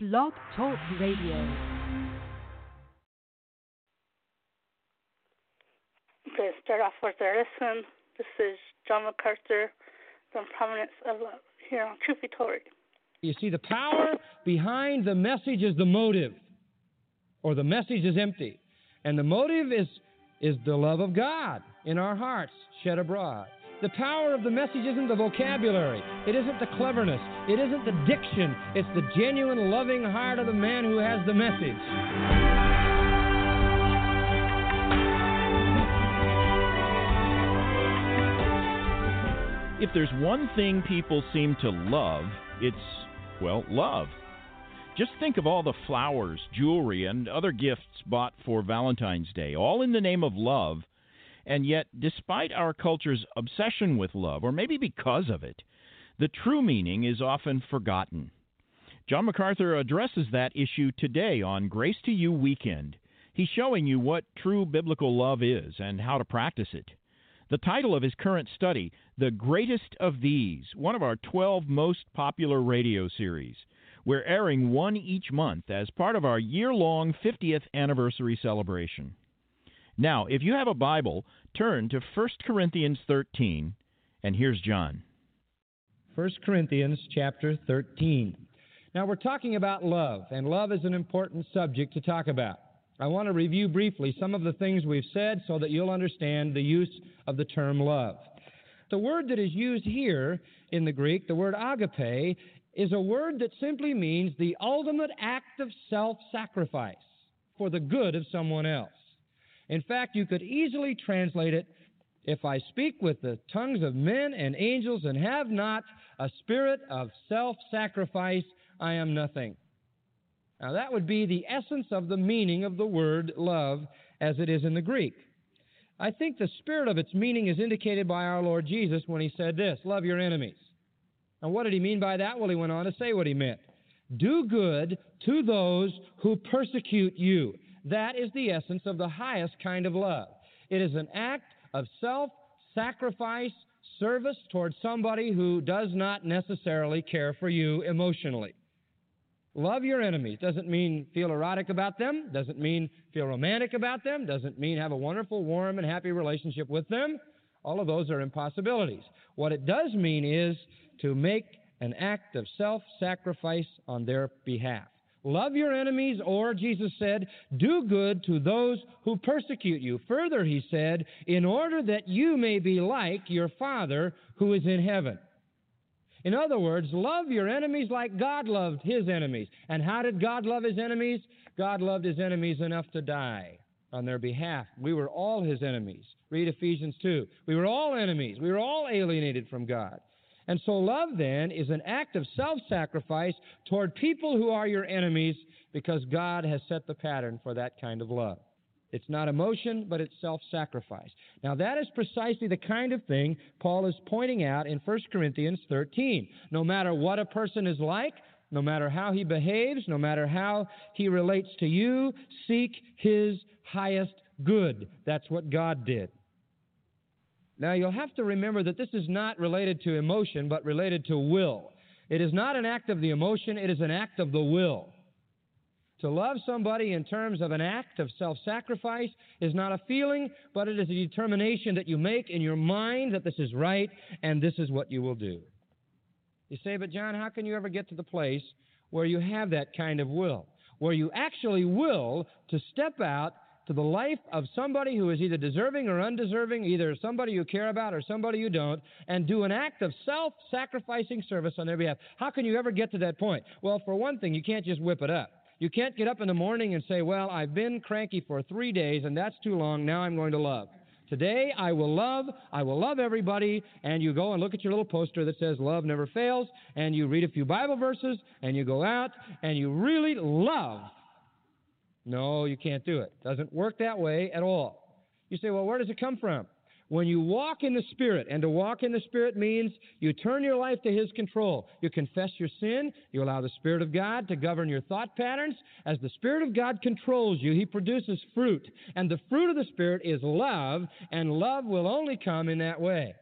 Blog Talk Radio. Okay, start off with our lesson. This is John MacArthur, The Prominence of Love, here on Truth Be Told. You see, the power behind the message is the motive, or the message is empty. And the motive is, is the love of God in our hearts shed abroad. The power of the message isn't the vocabulary, it isn't the cleverness, it isn't the diction, it's the genuine, loving heart of the man who has the message. If there's one thing people seem to love, it's, well, love. Just think of all the flowers, jewelry, and other gifts bought for Valentine's Day, all in the name of love. And yet, despite our culture's obsession with love, or maybe because of it, the true meaning is often forgotten. John MacArthur addresses that issue today on Grace to You Weekend. He's showing you what true biblical love is and how to practice it. The title of his current study, The Greatest of These, one of our 12 most popular radio series. We're airing one each month as part of our year long 50th anniversary celebration. Now, if you have a Bible, turn to 1 Corinthians 13, and here's John. 1 Corinthians chapter 13. Now, we're talking about love, and love is an important subject to talk about. I want to review briefly some of the things we've said so that you'll understand the use of the term love. The word that is used here in the Greek, the word agape, is a word that simply means the ultimate act of self sacrifice for the good of someone else. In fact, you could easily translate it if I speak with the tongues of men and angels and have not a spirit of self sacrifice, I am nothing. Now, that would be the essence of the meaning of the word love as it is in the Greek. I think the spirit of its meaning is indicated by our Lord Jesus when he said this love your enemies. And what did he mean by that? Well, he went on to say what he meant. Do good to those who persecute you. That is the essence of the highest kind of love. It is an act of self sacrifice, service towards somebody who does not necessarily care for you emotionally. Love your enemies doesn't mean feel erotic about them, doesn't mean feel romantic about them, doesn't mean have a wonderful, warm, and happy relationship with them. All of those are impossibilities. What it does mean is to make an act of self sacrifice on their behalf. Love your enemies, or Jesus said, do good to those who persecute you. Further, he said, in order that you may be like your Father who is in heaven. In other words, love your enemies like God loved his enemies. And how did God love his enemies? God loved his enemies enough to die on their behalf. We were all his enemies. Read Ephesians 2. We were all enemies. We were all alienated from God. And so, love then is an act of self sacrifice toward people who are your enemies because God has set the pattern for that kind of love. It's not emotion, but it's self sacrifice. Now, that is precisely the kind of thing Paul is pointing out in 1 Corinthians 13. No matter what a person is like, no matter how he behaves, no matter how he relates to you, seek his highest good. That's what God did. Now, you'll have to remember that this is not related to emotion, but related to will. It is not an act of the emotion, it is an act of the will. To love somebody in terms of an act of self sacrifice is not a feeling, but it is a determination that you make in your mind that this is right and this is what you will do. You say, but John, how can you ever get to the place where you have that kind of will? Where you actually will to step out to the life of somebody who is either deserving or undeserving, either somebody you care about or somebody you don't, and do an act of self sacrificing service on their behalf. How can you ever get to that point? Well, for one thing, you can't just whip it up. You can't get up in the morning and say, Well, I've been cranky for three days and that's too long. Now I'm going to love. Today I will love, I will love everybody, and you go and look at your little poster that says love never fails, and you read a few Bible verses, and you go out and you really love no, you can't do it. Doesn't work that way at all. You say, well, where does it come from? When you walk in the Spirit, and to walk in the Spirit means you turn your life to His control. You confess your sin. You allow the Spirit of God to govern your thought patterns. As the Spirit of God controls you, He produces fruit. And the fruit of the Spirit is love, and love will only come in that way.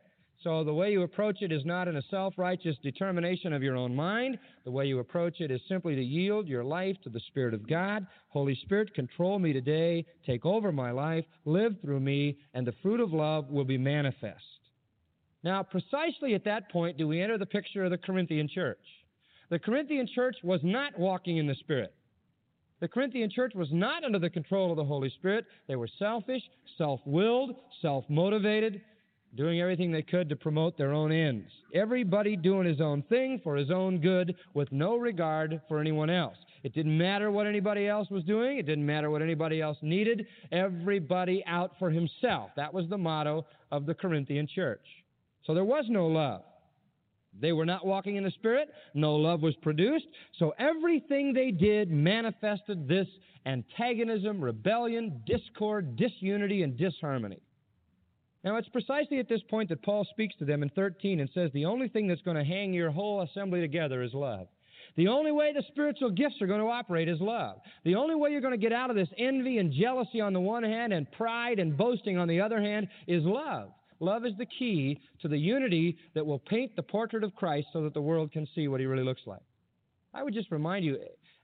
So the way you approach it is not in a self righteous determination of your own mind. The way you approach it is simply to yield your life to the Spirit of God. Holy Spirit, control me today, take over my life, live through me, and the fruit of love will be manifest. Now, precisely at that point do we enter the picture of the Corinthian church. The Corinthian church was not walking in the Spirit. The Corinthian church was not under the control of the Holy Spirit. They were selfish, self willed, self motivated, doing everything they could to promote their own ends. Everybody doing his own thing for his own good with no regard for anyone else. It didn't matter what anybody else was doing, it didn't matter what anybody else needed. Everybody out for himself. That was the motto of the Corinthian church. So there was no love. They were not walking in the Spirit. No love was produced. So everything they did manifested this antagonism, rebellion, discord, disunity, and disharmony. Now, it's precisely at this point that Paul speaks to them in 13 and says, The only thing that's going to hang your whole assembly together is love. The only way the spiritual gifts are going to operate is love. The only way you're going to get out of this envy and jealousy on the one hand and pride and boasting on the other hand is love. Love is the key to the unity that will paint the portrait of Christ so that the world can see what he really looks like. I would just remind you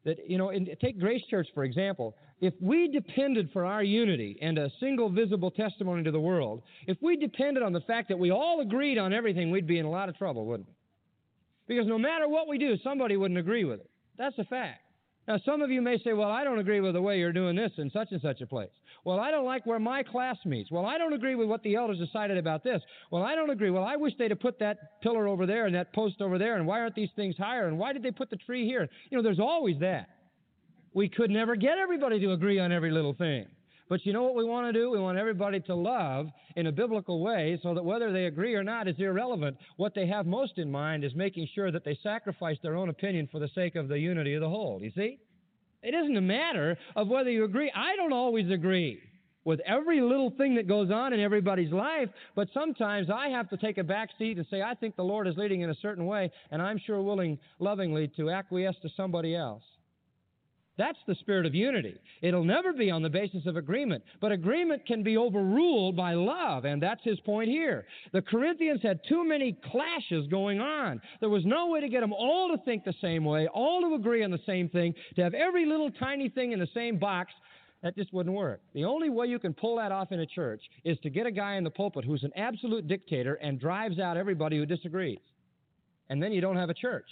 that, you know, in, take Grace Church, for example. If we depended for our unity and a single visible testimony to the world, if we depended on the fact that we all agreed on everything, we'd be in a lot of trouble, wouldn't we? Because no matter what we do, somebody wouldn't agree with it. That's a fact. Now, some of you may say, well, I don't agree with the way you're doing this in such and such a place. Well, I don't like where my class meets. Well, I don't agree with what the elders decided about this. Well, I don't agree. Well, I wish they'd have put that pillar over there and that post over there, and why aren't these things higher, and why did they put the tree here? You know, there's always that. We could never get everybody to agree on every little thing. But you know what we want to do? We want everybody to love in a biblical way so that whether they agree or not is irrelevant. What they have most in mind is making sure that they sacrifice their own opinion for the sake of the unity of the whole. You see? It isn't a matter of whether you agree. I don't always agree with every little thing that goes on in everybody's life, but sometimes I have to take a back seat and say, I think the Lord is leading in a certain way, and I'm sure willing lovingly to acquiesce to somebody else. That's the spirit of unity. It'll never be on the basis of agreement, but agreement can be overruled by love, and that's his point here. The Corinthians had too many clashes going on. There was no way to get them all to think the same way, all to agree on the same thing, to have every little tiny thing in the same box. That just wouldn't work. The only way you can pull that off in a church is to get a guy in the pulpit who's an absolute dictator and drives out everybody who disagrees. And then you don't have a church.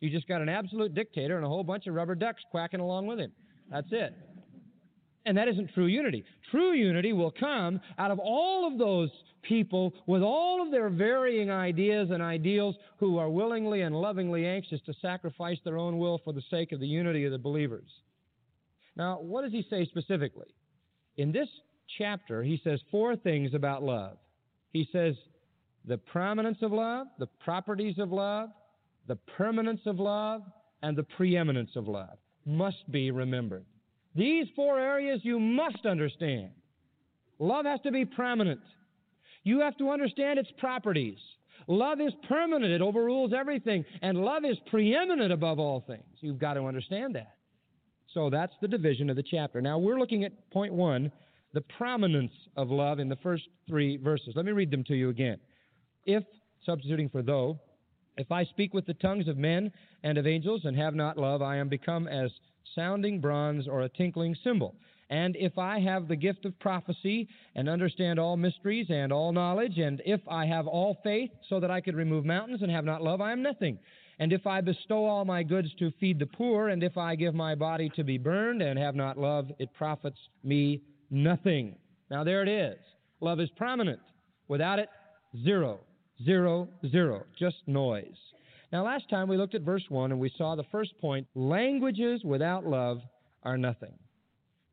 You just got an absolute dictator and a whole bunch of rubber ducks quacking along with him. That's it. And that isn't true unity. True unity will come out of all of those people with all of their varying ideas and ideals who are willingly and lovingly anxious to sacrifice their own will for the sake of the unity of the believers. Now, what does he say specifically? In this chapter, he says four things about love. He says the prominence of love, the properties of love, the permanence of love and the preeminence of love must be remembered. These four areas you must understand. Love has to be prominent. You have to understand its properties. Love is permanent, it overrules everything, and love is preeminent above all things. You've got to understand that. So that's the division of the chapter. Now we're looking at point one the prominence of love in the first three verses. Let me read them to you again. If, substituting for though, if I speak with the tongues of men and of angels and have not love, I am become as sounding bronze or a tinkling cymbal. And if I have the gift of prophecy and understand all mysteries and all knowledge, and if I have all faith so that I could remove mountains and have not love, I am nothing. And if I bestow all my goods to feed the poor, and if I give my body to be burned and have not love, it profits me nothing. Now there it is. Love is prominent. Without it, zero. Zero, zero. Just noise. Now, last time we looked at verse 1 and we saw the first point languages without love are nothing.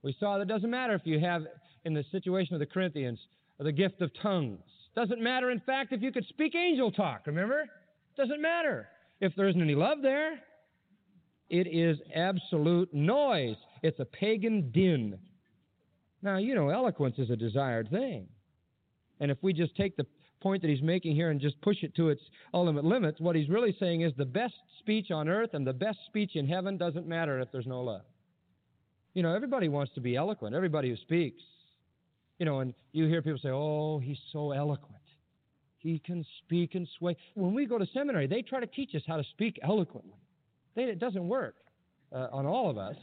We saw that it doesn't matter if you have, in the situation of the Corinthians, the gift of tongues. Doesn't matter, in fact, if you could speak angel talk, remember? Doesn't matter if there isn't any love there. It is absolute noise. It's a pagan din. Now, you know, eloquence is a desired thing. And if we just take the point that he's making here and just push it to its ultimate limits, what he's really saying is the best speech on earth and the best speech in heaven doesn't matter if there's no love. You know, everybody wants to be eloquent, everybody who speaks. You know, and you hear people say, oh, he's so eloquent. he can speak and sway. When we go to seminary, they try to teach us how to speak eloquently. They, it doesn't work uh, on all of us.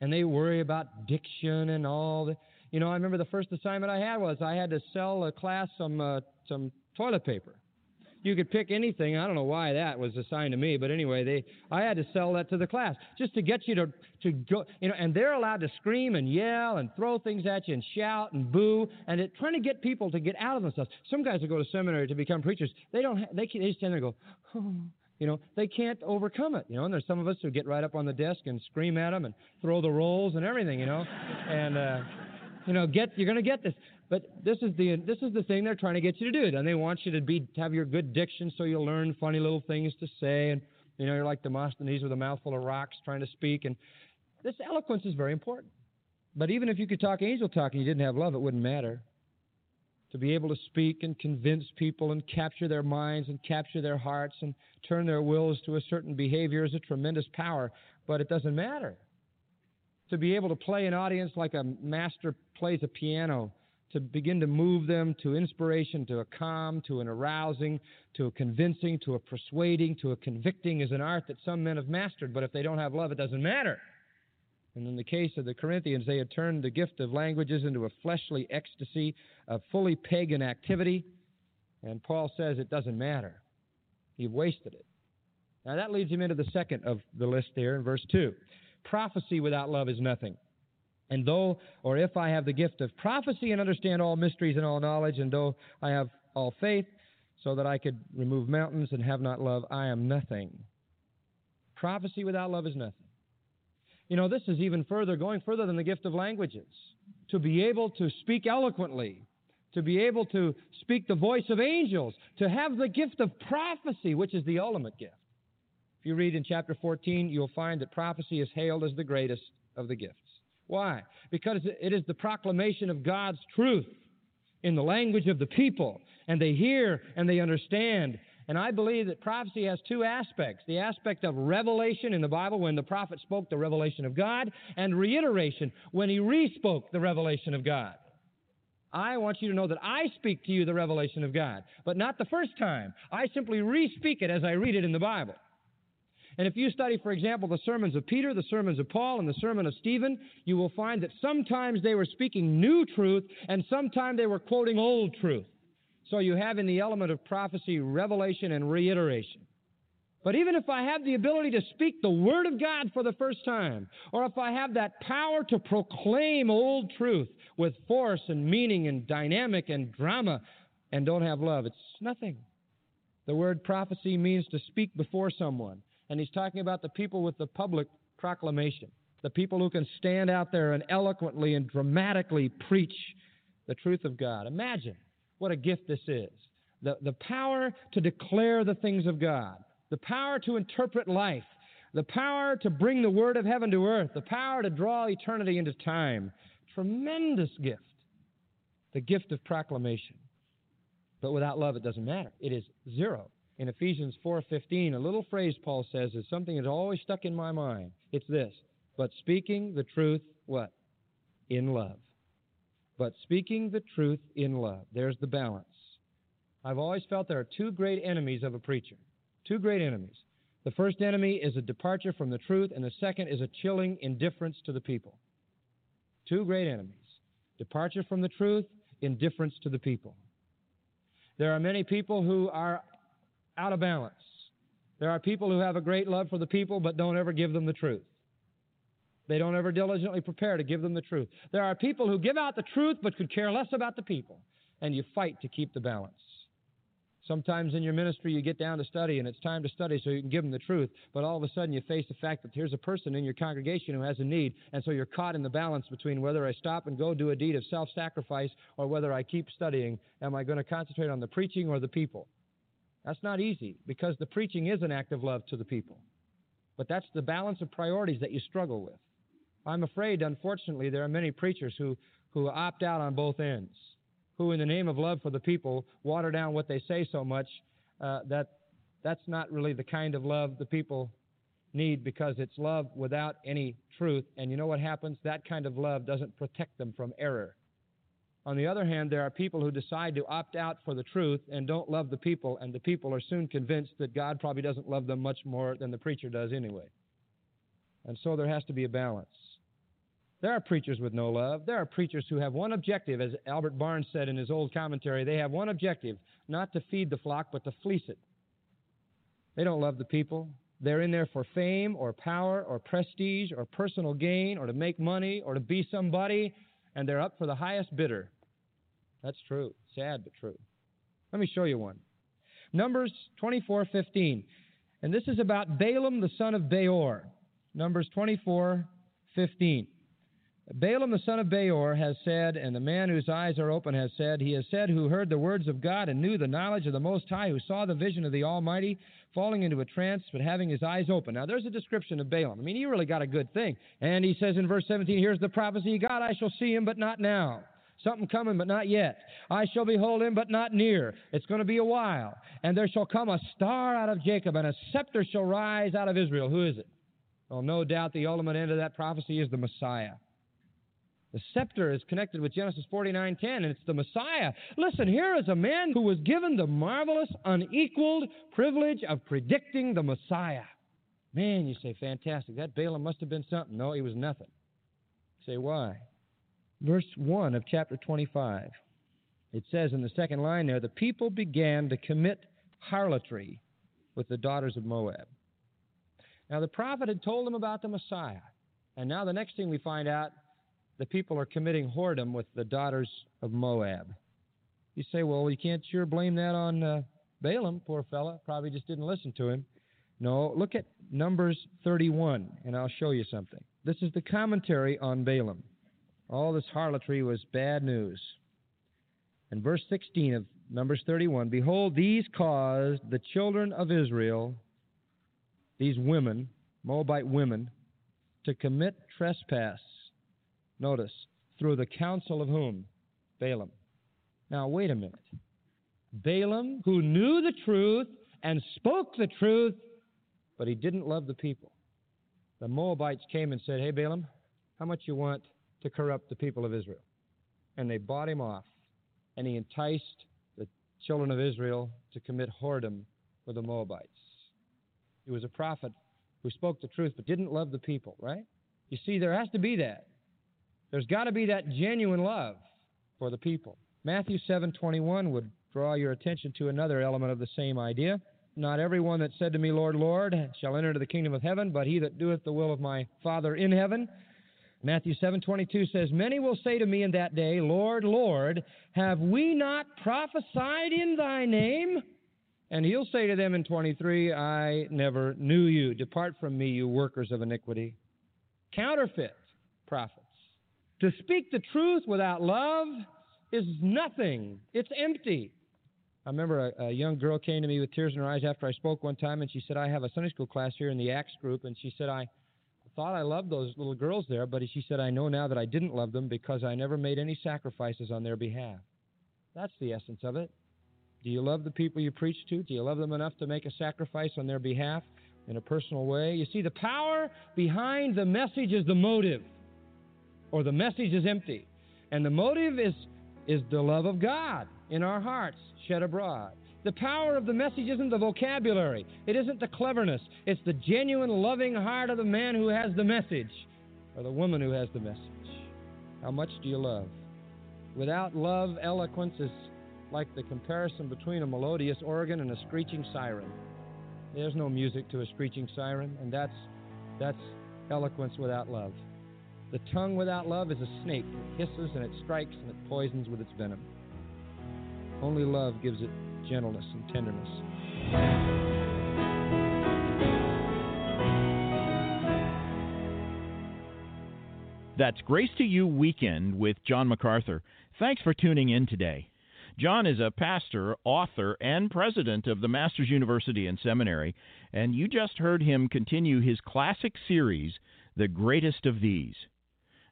And they worry about diction and all the. You know, I remember the first assignment I had was I had to sell a class some uh, some toilet paper you could pick anything. I don't know why that was assigned to me, but anyway, they I had to sell that to the class just to get you to to go, you know, and they're allowed to scream and yell and throw things at you and shout and boo and it, trying to get people to get out of themselves. Some guys that go to seminary to become preachers, they don't ha- they can, they stand there and go, oh, you know, they can't overcome it, you know. And there's some of us who get right up on the desk and scream at them and throw the rolls and everything, you know, and. uh you know, get you're going to get this. But this is the this is the thing they're trying to get you to do, and they want you to be have your good diction, so you'll learn funny little things to say, and you know you're like Demosthenes with a mouthful of rocks trying to speak, and this eloquence is very important. But even if you could talk angel talk and you didn't have love, it wouldn't matter. To be able to speak and convince people and capture their minds and capture their hearts and turn their wills to a certain behavior is a tremendous power, but it doesn't matter. To be able to play an audience like a master plays a piano to begin to move them to inspiration, to a calm, to an arousing, to a convincing, to a persuading, to a convicting is an art that some men have mastered, but if they don't have love, it doesn't matter. And in the case of the Corinthians, they had turned the gift of languages into a fleshly ecstasy, a fully pagan activity. And Paul says it doesn't matter. You've wasted it. Now that leads him into the second of the list there in verse 2. Prophecy without love is nothing. And though, or if I have the gift of prophecy and understand all mysteries and all knowledge, and though I have all faith, so that I could remove mountains and have not love, I am nothing. Prophecy without love is nothing. You know, this is even further, going further than the gift of languages. To be able to speak eloquently, to be able to speak the voice of angels, to have the gift of prophecy, which is the ultimate gift. If you read in chapter 14, you'll find that prophecy is hailed as the greatest of the gifts. Why? Because it is the proclamation of God's truth in the language of the people, and they hear and they understand. And I believe that prophecy has two aspects the aspect of revelation in the Bible, when the prophet spoke the revelation of God, and reiteration, when he re spoke the revelation of God. I want you to know that I speak to you the revelation of God, but not the first time. I simply re speak it as I read it in the Bible. And if you study, for example, the sermons of Peter, the sermons of Paul, and the sermon of Stephen, you will find that sometimes they were speaking new truth and sometimes they were quoting old truth. So you have in the element of prophecy revelation and reiteration. But even if I have the ability to speak the Word of God for the first time, or if I have that power to proclaim old truth with force and meaning and dynamic and drama, and don't have love, it's nothing. The word prophecy means to speak before someone, and he's talking about the people with the public proclamation, the people who can stand out there and eloquently and dramatically preach the truth of God. Imagine what a gift this is the, the power to declare the things of God, the power to interpret life, the power to bring the word of heaven to earth, the power to draw eternity into time. Tremendous gift. The gift of proclamation. But without love, it doesn't matter. It is zero in Ephesians 4:15, a little phrase Paul says is something that's always stuck in my mind. It's this: "But speaking the truth, what? In love." But speaking the truth in love. There's the balance. I've always felt there are two great enemies of a preacher. Two great enemies. The first enemy is a departure from the truth, and the second is a chilling indifference to the people. Two great enemies. Departure from the truth, indifference to the people. There are many people who are out of balance. There are people who have a great love for the people but don't ever give them the truth. They don't ever diligently prepare to give them the truth. There are people who give out the truth but could care less about the people, and you fight to keep the balance. Sometimes in your ministry, you get down to study, and it's time to study so you can give them the truth. But all of a sudden, you face the fact that here's a person in your congregation who has a need, and so you're caught in the balance between whether I stop and go do a deed of self sacrifice or whether I keep studying. Am I going to concentrate on the preaching or the people? That's not easy because the preaching is an act of love to the people. But that's the balance of priorities that you struggle with. I'm afraid, unfortunately, there are many preachers who, who opt out on both ends, who, in the name of love for the people, water down what they say so much uh, that that's not really the kind of love the people need because it's love without any truth. And you know what happens? That kind of love doesn't protect them from error. On the other hand, there are people who decide to opt out for the truth and don't love the people, and the people are soon convinced that God probably doesn't love them much more than the preacher does anyway. And so there has to be a balance. There are preachers with no love. There are preachers who have one objective, as Albert Barnes said in his old commentary. They have one objective, not to feed the flock, but to fleece it. They don't love the people. They're in there for fame or power or prestige or personal gain or to make money or to be somebody, and they're up for the highest bidder. That's true. Sad, but true. Let me show you one. Numbers 24:15. And this is about Balaam the son of Beor. Numbers 24:15. Balaam the son of Beor has said, and the man whose eyes are open has said, He has said, who heard the words of God and knew the knowledge of the Most High, who saw the vision of the Almighty, falling into a trance, but having his eyes open. Now, there's a description of Balaam. I mean, he really got a good thing. And he says in verse 17, Here's the prophecy God, I shall see him, but not now. Something coming, but not yet. I shall behold him, but not near. It's going to be a while. And there shall come a star out of Jacob, and a scepter shall rise out of Israel. Who is it? Well, no doubt the ultimate end of that prophecy is the Messiah. The scepter is connected with Genesis 49:10 and it's the Messiah. Listen, here is a man who was given the marvelous unequaled privilege of predicting the Messiah. Man, you say fantastic. That Balaam must have been something. No, he was nothing. You say why? Verse 1 of chapter 25. It says in the second line there, the people began to commit harlotry with the daughters of Moab. Now the prophet had told them about the Messiah. And now the next thing we find out the people are committing whoredom with the daughters of Moab. You say, well, you can't sure blame that on uh, Balaam, poor fella. Probably just didn't listen to him. No, look at Numbers 31, and I'll show you something. This is the commentary on Balaam. All this harlotry was bad news. In verse 16 of Numbers 31, behold, these caused the children of Israel, these women, Moabite women, to commit trespass Notice, through the counsel of whom? Balaam. Now, wait a minute. Balaam, who knew the truth and spoke the truth, but he didn't love the people. The Moabites came and said, Hey, Balaam, how much you want to corrupt the people of Israel? And they bought him off, and he enticed the children of Israel to commit whoredom with the Moabites. He was a prophet who spoke the truth but didn't love the people, right? You see, there has to be that. There's got to be that genuine love for the people. Matthew 7:21 would draw your attention to another element of the same idea. Not everyone that said to me, Lord, Lord, shall enter into the kingdom of heaven, but he that doeth the will of my Father in heaven. Matthew 7:22 says, "Many will say to me in that day, Lord, Lord, have we not prophesied in thy name?" And he'll say to them in 23, I never knew you. Depart from me, you workers of iniquity. Counterfeit prophets. To speak the truth without love is nothing, it's empty. I remember a, a, young girl came to me with tears in her eyes after I spoke one time, and she said, I have a Sunday school class here in the Acts group, and she said, I thought I loved those little girls there, but she said, I know now that I didn't love them because I never made any sacrifices on their behalf. That's the essence of it. Do you love the people you preach to? Do you love them enough to make a sacrifice on their behalf in a personal way? You see, the power behind the message is the motive or the message is empty. And the motive is, is the love of God in our hearts shed abroad. The power of the message isn't the vocabulary, it isn't the cleverness, it's the genuine, loving heart of the man who has the message or the woman who has the message. How much do you love? Without love, eloquence is like the comparison between a melodious organ and a screeching siren. There's no music to a screeching siren, and that's, that's eloquence without love. The tongue without love is a snake. It hisses and it strikes and it poisons with its venom. Only love gives it gentleness and tenderness. That's Grace to You Weekend with John MacArthur. Thanks for tuning in today. John is a pastor, author, and president of the Masters University and Seminary, and you just heard him continue his classic series, The Greatest of These.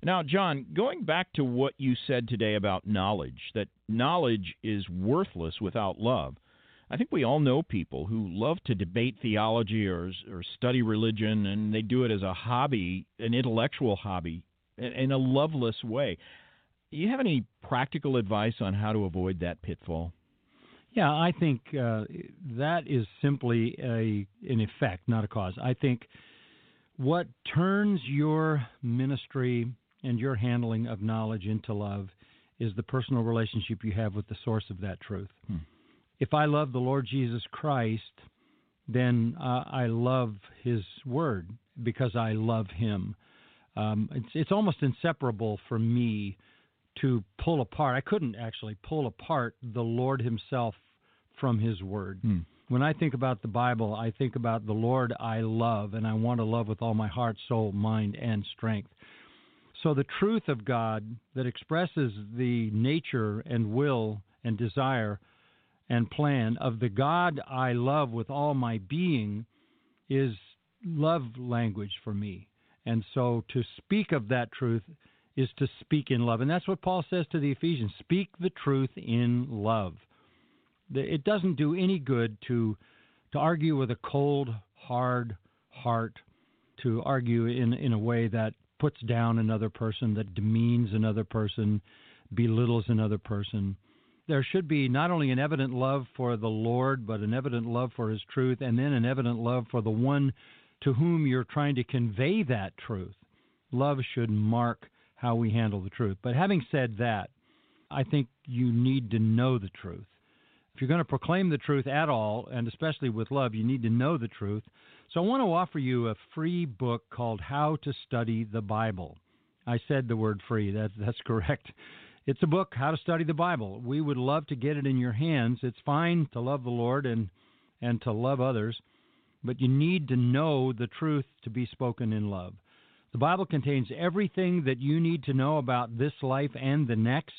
Now, John, going back to what you said today about knowledge, that knowledge is worthless without love. I think we all know people who love to debate theology or, or study religion, and they do it as a hobby, an intellectual hobby, in, a loveless way. Do you have any practical advice on how to avoid that pitfall? Yeah, I think uh, that is simply a an effect, not a cause. I think what turns your ministry and your handling of knowledge into love is the personal relationship you have with the source of that truth. Hmm. If I love the Lord Jesus Christ, then uh, I love His Word because I love Him. Um, it's it's almost inseparable for me to pull apart. I couldn't actually pull apart the Lord Himself from His Word. Hmm. When I think about the Bible, I think about the Lord I love, and I want to love with all my heart, soul, mind, and strength. So the truth of God that expresses the nature and will and desire and plan of the God I love with all my being is love language for me. And so to speak of that truth is to speak in love. And that's what Paul says to the Ephesians speak the truth in love. It doesn't do any good to, to argue with a cold, hard heart, to argue in, in a way that puts down another person, that demeans another person, belittles another person. There should be not only an evident love for the Lord, but an evident love for His truth, and then an evident love for the one to whom you're trying to convey that truth. Love should mark how we handle the truth. But having said that, I think you need to know the truth. If you're going to proclaim the truth at all, and especially with love, you need to know the truth. So I want to offer you a free book called How to Study the Bible. I said the word free. That, that's correct. It's a book, How to Study the Bible. We would love to get it in your hands. It's fine to love the Lord and, and to love others, but you need to know the truth to be spoken in love. The Bible contains everything that you need to know about this life and the next.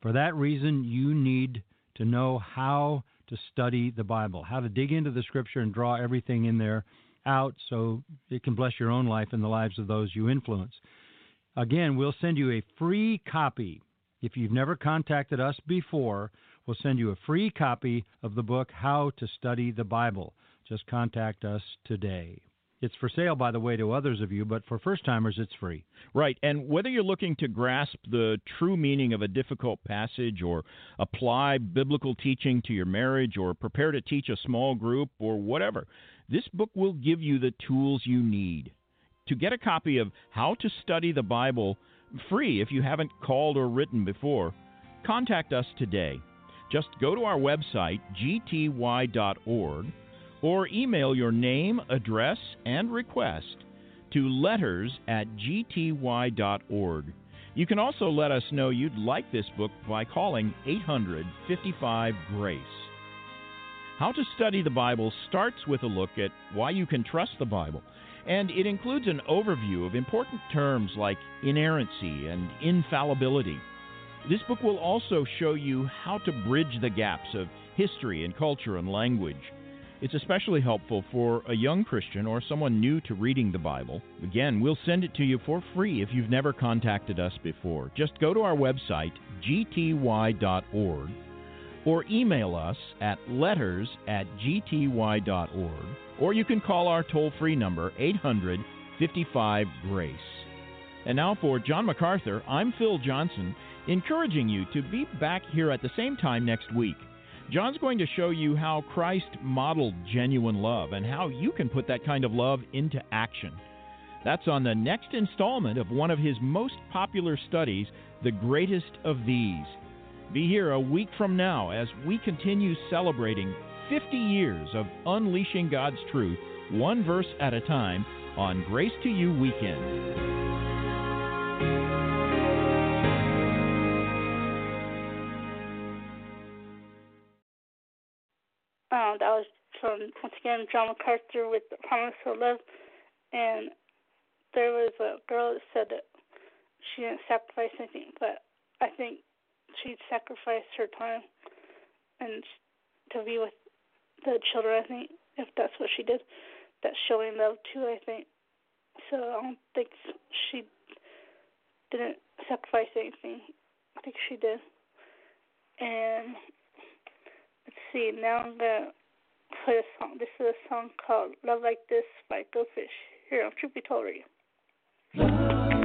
For that reason, you need to know how to study the Bible, how to dig into the Scripture and draw everything in there out so it can bless your own life and the lives of those you influence. Again, we'll send you a free copy. If you've never contacted us before, we'll send you a free copy of the book, How to Study the Bible. Just contact us today. It's for sale, by the way, to others of you, but for first timers, it's free. Right. And whether you're looking to grasp the true meaning of a difficult passage or apply biblical teaching to your marriage or prepare to teach a small group or whatever, this book will give you the tools you need. To get a copy of How to Study the Bible free if you haven't called or written before, contact us today. Just go to our website, gty.org or email your name, address, and request to letters at gty.org. You can also let us know you'd like this book by calling 855 GRACE. How to Study the Bible starts with a look at why you can trust the Bible, and it includes an overview of important terms like inerrancy and infallibility. This book will also show you how to bridge the gaps of history and culture and language. It's especially helpful for a young Christian or someone new to reading the Bible. Again, we'll send it to you for free if you've never contacted us before. Just go to our website, gty.org, or email us at letters at gty.org, or you can call our toll free number, 800 55 Grace. And now for John MacArthur, I'm Phil Johnson, encouraging you to be back here at the same time next week. John's going to show you how Christ modeled genuine love and how you can put that kind of love into action. That's on the next installment of one of his most popular studies, The Greatest of These. Be here a week from now as we continue celebrating 50 years of unleashing God's truth, one verse at a time, on Grace to You Weekend. Um, that was from once again John MacArthur with the Prominence of Love, and there was a girl that said that she didn't sacrifice anything, but I think she sacrificed her time and to be with the children. I think if that's what she did, that's showing love too. I think so. I don't think she didn't sacrifice anything. I think she did, and Let's see, now I'm gonna play a song. This is a song called Love Like This by Go Fish here on Truth Be. Love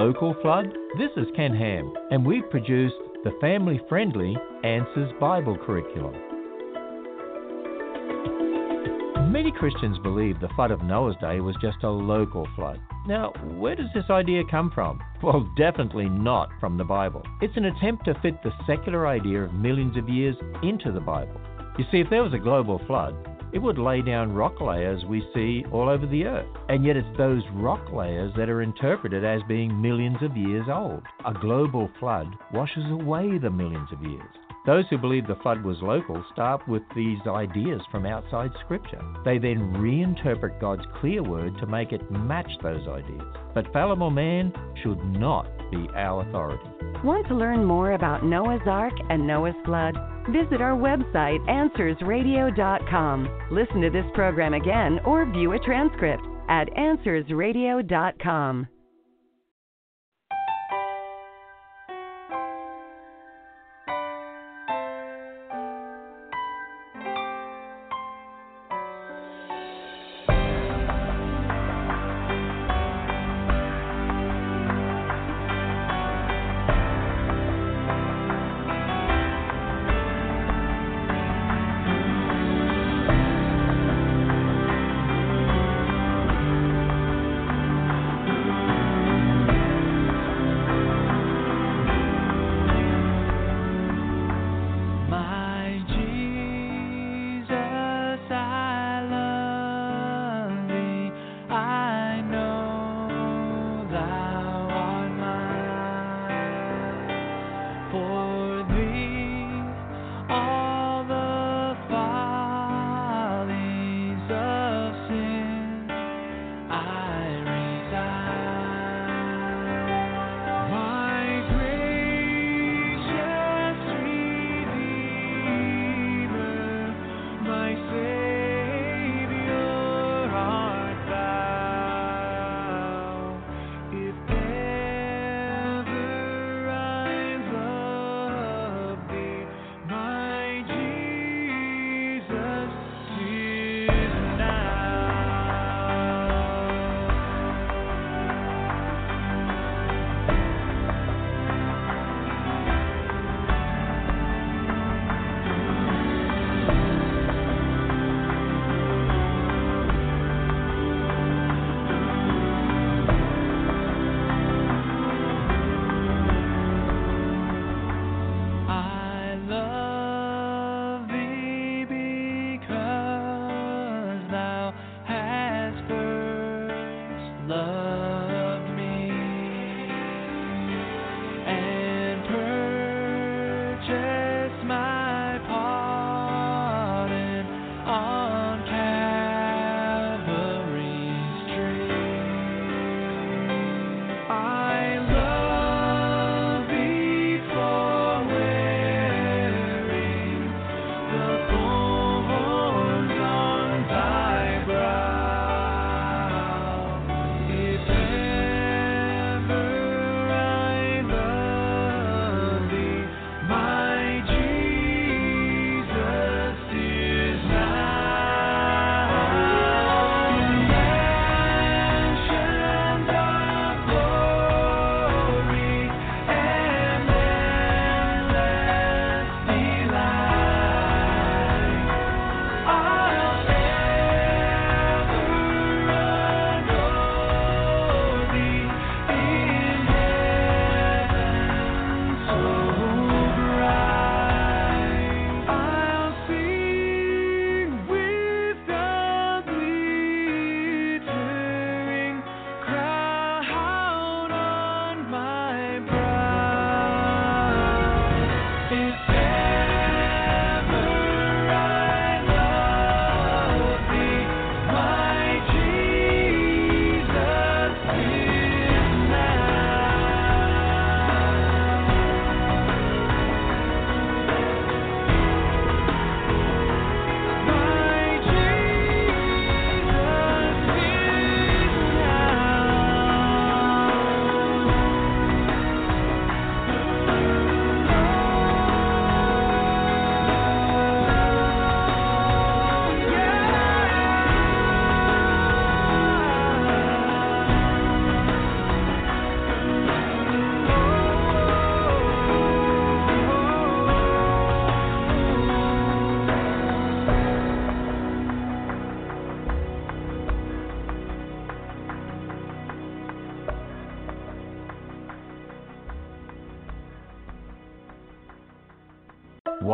local flood? This is Ken Ham, and we've produced the family friendly Answers Bible curriculum. Many Christians believe the flood of Noah's day was just a local flood. Now, where does this idea come from? Well, definitely not from the Bible. It's an attempt to fit the secular idea of millions of years into the Bible. You see, if there was a global flood, it would lay down rock layers we see all over the earth. And yet it's those rock layers that are interpreted as being millions of years old. A global flood washes away the millions of years. Those who believe the flood was local start with these ideas from outside Scripture. They then reinterpret God's clear word to make it match those ideas. But fallible man should not be our authority. Want to learn more about Noah's Ark and Noah's Flood? Visit our website, AnswersRadio.com. Listen to this program again or view a transcript at AnswersRadio.com.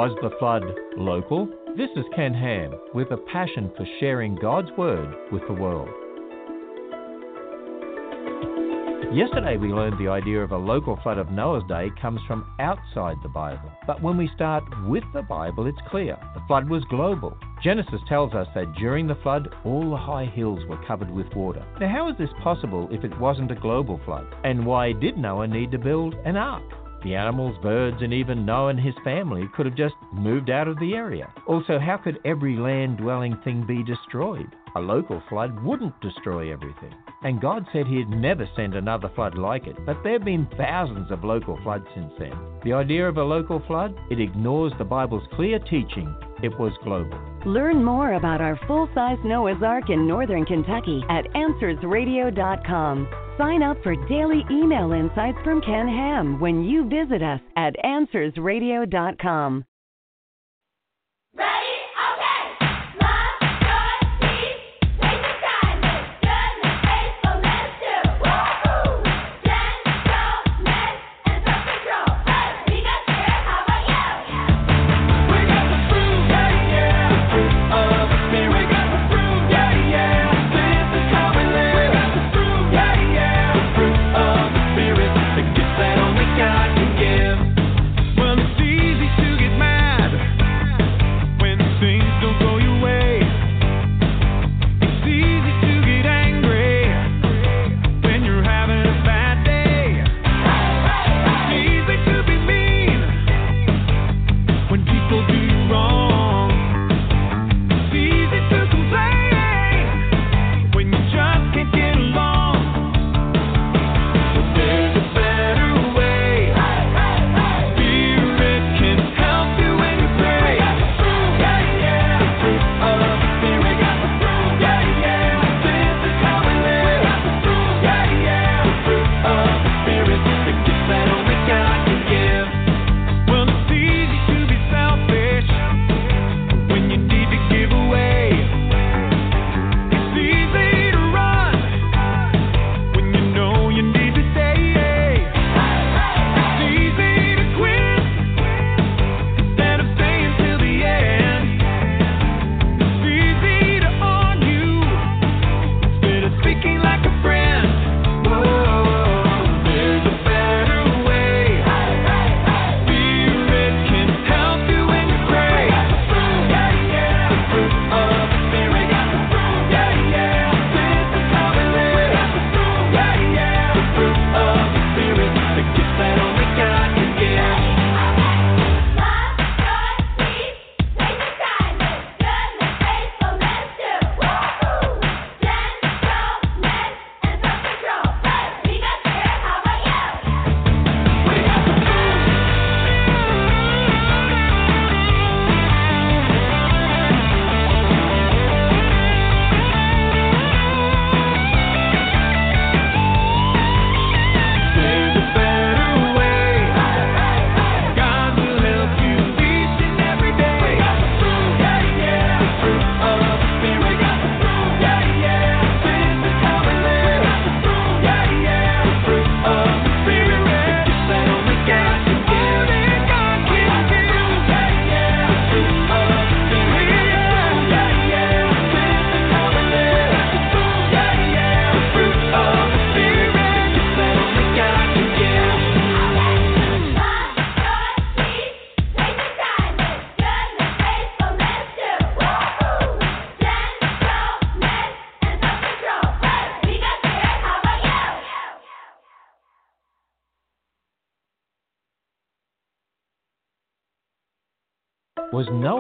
Was the flood local? This is Ken Ham with a passion for sharing God's Word with the world. Yesterday we learned the idea of a local flood of Noah's day comes from outside the Bible. But when we start with the Bible, it's clear. The flood was global. Genesis tells us that during the flood, all the high hills were covered with water. Now, how is this possible if it wasn't a global flood? And why did Noah need to build an ark? The animals, birds, and even Noah and his family could have just moved out of the area. Also, how could every land dwelling thing be destroyed? A local flood wouldn't destroy everything. And God said He'd never send another flood like it, but there have been thousands of local floods since then. The idea of a local flood, it ignores the Bible's clear teaching it was global. Learn more about our full size Noah's Ark in northern Kentucky at AnswersRadio.com. Sign up for daily email insights from Ken Ham when you visit us at AnswersRadio.com.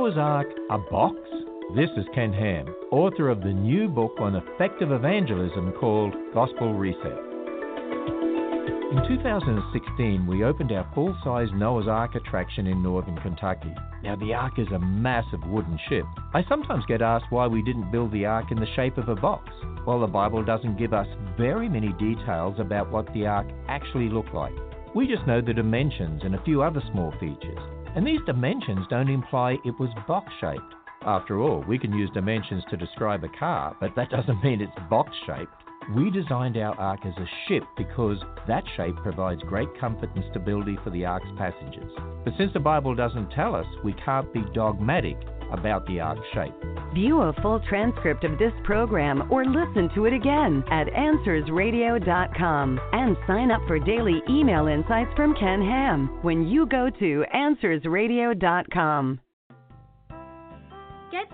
Was Noah's Ark a box? This is Ken Ham, author of the new book on effective evangelism called Gospel Reset. In 2016, we opened our full size Noah's Ark attraction in northern Kentucky. Now, the Ark is a massive wooden ship. I sometimes get asked why we didn't build the Ark in the shape of a box. Well, the Bible doesn't give us very many details about what the Ark actually looked like. We just know the dimensions and a few other small features. And these dimensions don't imply it was box shaped. After all, we can use dimensions to describe a car, but that doesn't mean it's box shaped. We designed our ark as a ship because that shape provides great comfort and stability for the ark's passengers. But since the Bible doesn't tell us, we can't be dogmatic about the ark shape. View a full transcript of this program or listen to it again at AnswersRadio.com and sign up for daily email insights from Ken Ham when you go to AnswersRadio.com. Get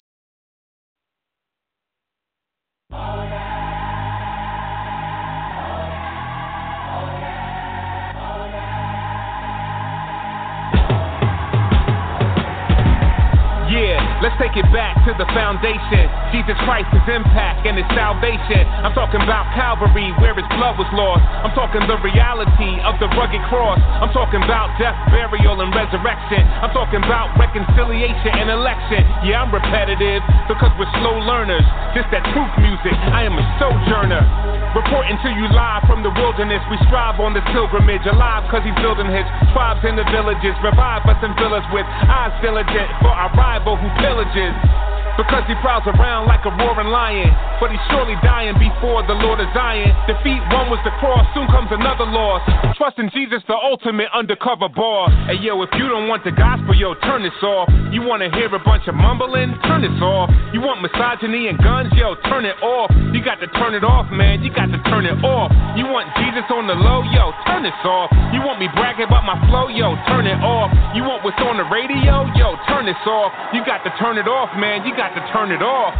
let's take it back to the foundation. Jesus Christ, impact and his salvation. I'm talking about Calvary, where his blood was lost. I'm talking the reality of the rugged cross. I'm talking about death, burial, and resurrection. I'm talking about reconciliation and election. Yeah, I'm repetitive because we're slow learners. Just that truth music. I am a sojourner. Reporting to you live from the wilderness. We strive on this pilgrimage, alive because he's building his tribes in the villages. Revive us and fill us with eyes diligent for our rival who pillages changes. Because he prowls around like a roaring lion. But he's surely dying before the Lord of Zion. Defeat one was the cross, soon comes another loss. Trust in Jesus, the ultimate undercover boss. Hey yo, if you don't want the gospel, yo, turn this off. You wanna hear a bunch of mumbling? Turn this off. You want misogyny and guns? Yo, turn it off. You got to turn it off, man. You got to turn it off. You want Jesus on the low? Yo, turn this off. You want me bragging about my flow? Yo, turn it off. You want what's on the radio? Yo, turn this off. You got to turn it off, man. You got to turn it off.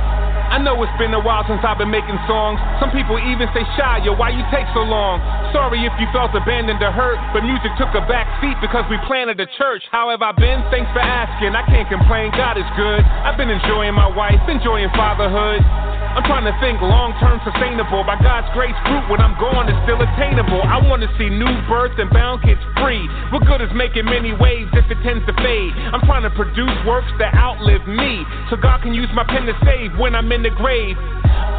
I know it's been a while since I've been making songs. Some people even say, Shai, why you take so long? Sorry if you felt abandoned or hurt, but music took a back seat because we planted a church. How have I been? Thanks for asking. I can't complain, God is good. I've been enjoying my wife, enjoying fatherhood. I'm trying to think long term sustainable. By God's grace, fruit when I'm gone is still attainable. I want to see new birth and bound kids free. What good is making many waves if it tends to fade? I'm trying to produce works that outlive me. So God can use my pen to save when I'm in the grave.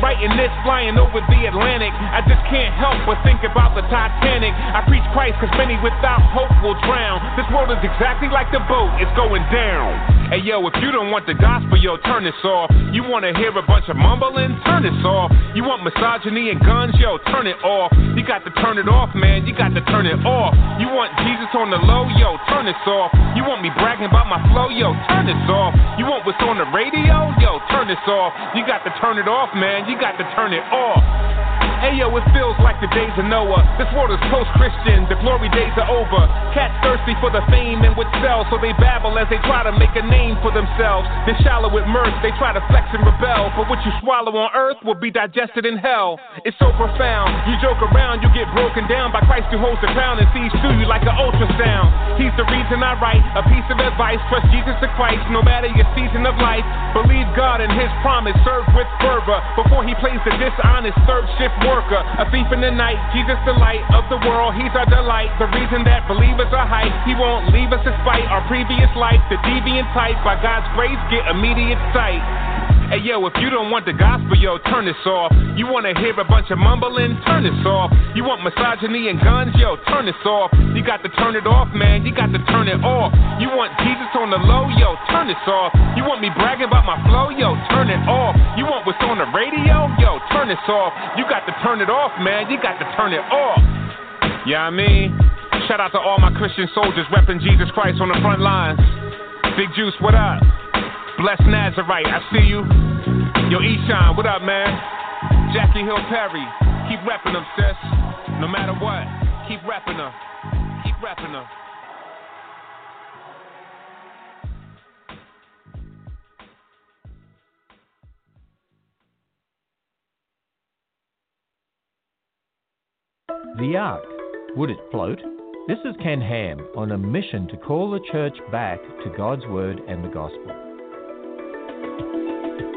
Writing this, flying over the Atlantic. I just can't help but think about the Titanic. I preach Christ cause many without hope will drown. This world is exactly like the boat, it's going down. Hey yo, if you don't want the gospel, yo, turn this off. You wanna hear a bunch of mumbling? Turn this off. You want misogyny and guns? Yo, turn it off. You got to turn it off, man. You got to turn it off. You want Jesus on the low? Yo, turn this off. You want me bragging about my flow? Yo, turn this off. You want what's on the radio? Yo, turn this off. You got to turn it off, man. You got to turn it off. Hey yo, it feels like the days of Noah. This world is post Christian, the glory days are over. Cats thirsty for the fame and would sell, so they babble as they try to make a name for themselves. They're shallow with mirth, they try to flex and rebel. But what you swallow on earth will be digested in hell. It's so profound. You joke around, you get broken down by Christ who holds the crown and sees through you like an ultrasound. He's the reason I write a piece of advice. Trust Jesus the Christ, no matter your season of life. Believe God and His promise, serve with fervor. Before He plays the dishonest third shift worker. A thief in the night, Jesus the light of the world, He's our delight. The reason that believers are hyped, He won't leave us despite our previous life. The deviant type, by God's grace, get immediate sight. Hey yo, if you don't want the gospel, yo, turn this off. You wanna hear a bunch of mumbling? Turn this off. You want misogyny and guns? Yo, turn this off. You got to turn it off, man. You got to turn it off. You want Jesus on the low? Yo, turn this off. You want me bragging about my flow? Yo, turn it off. You want what's on the radio? Yo, turn this off. You got to turn it off, man. You got to turn it off. Yeah, I mean, shout out to all my Christian soldiers repping Jesus Christ on the front lines. Big Juice, what up? Blessed Nazarite, I see you. Yo, Eshawn, what up, man? Jackie Hill Perry, keep repping them, sis. No matter what, keep repping them. Keep repping them. The Ark. Would it float? This is Ken Ham on a mission to call the church back to God's Word and the Gospel.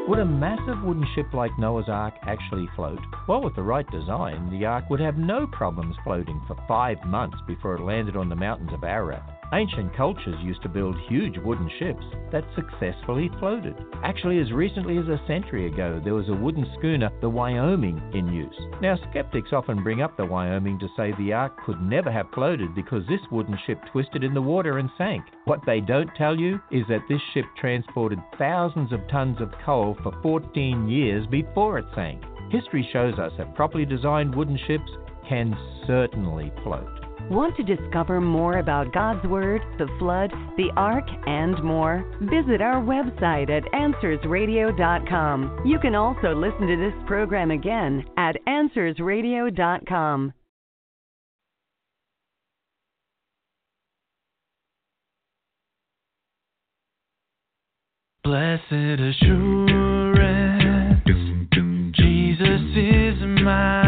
Would a massive wooden ship like Noah's Ark actually float? Well, with the right design, the Ark would have no problems floating for five months before it landed on the mountains of Ararat. Ancient cultures used to build huge wooden ships that successfully floated. Actually, as recently as a century ago, there was a wooden schooner, the Wyoming, in use. Now, skeptics often bring up the Wyoming to say the Ark could never have floated because this wooden ship twisted in the water and sank. What they don't tell you is that this ship transported thousands of tons of coal for 14 years before it sank. history shows us that properly designed wooden ships can certainly float. Want to discover more about God's Word, the flood, the ark, and more? Visit our website at AnswersRadio.com. You can also listen to this program again at AnswersRadio.com. Blessed assurance, Jesus is mine.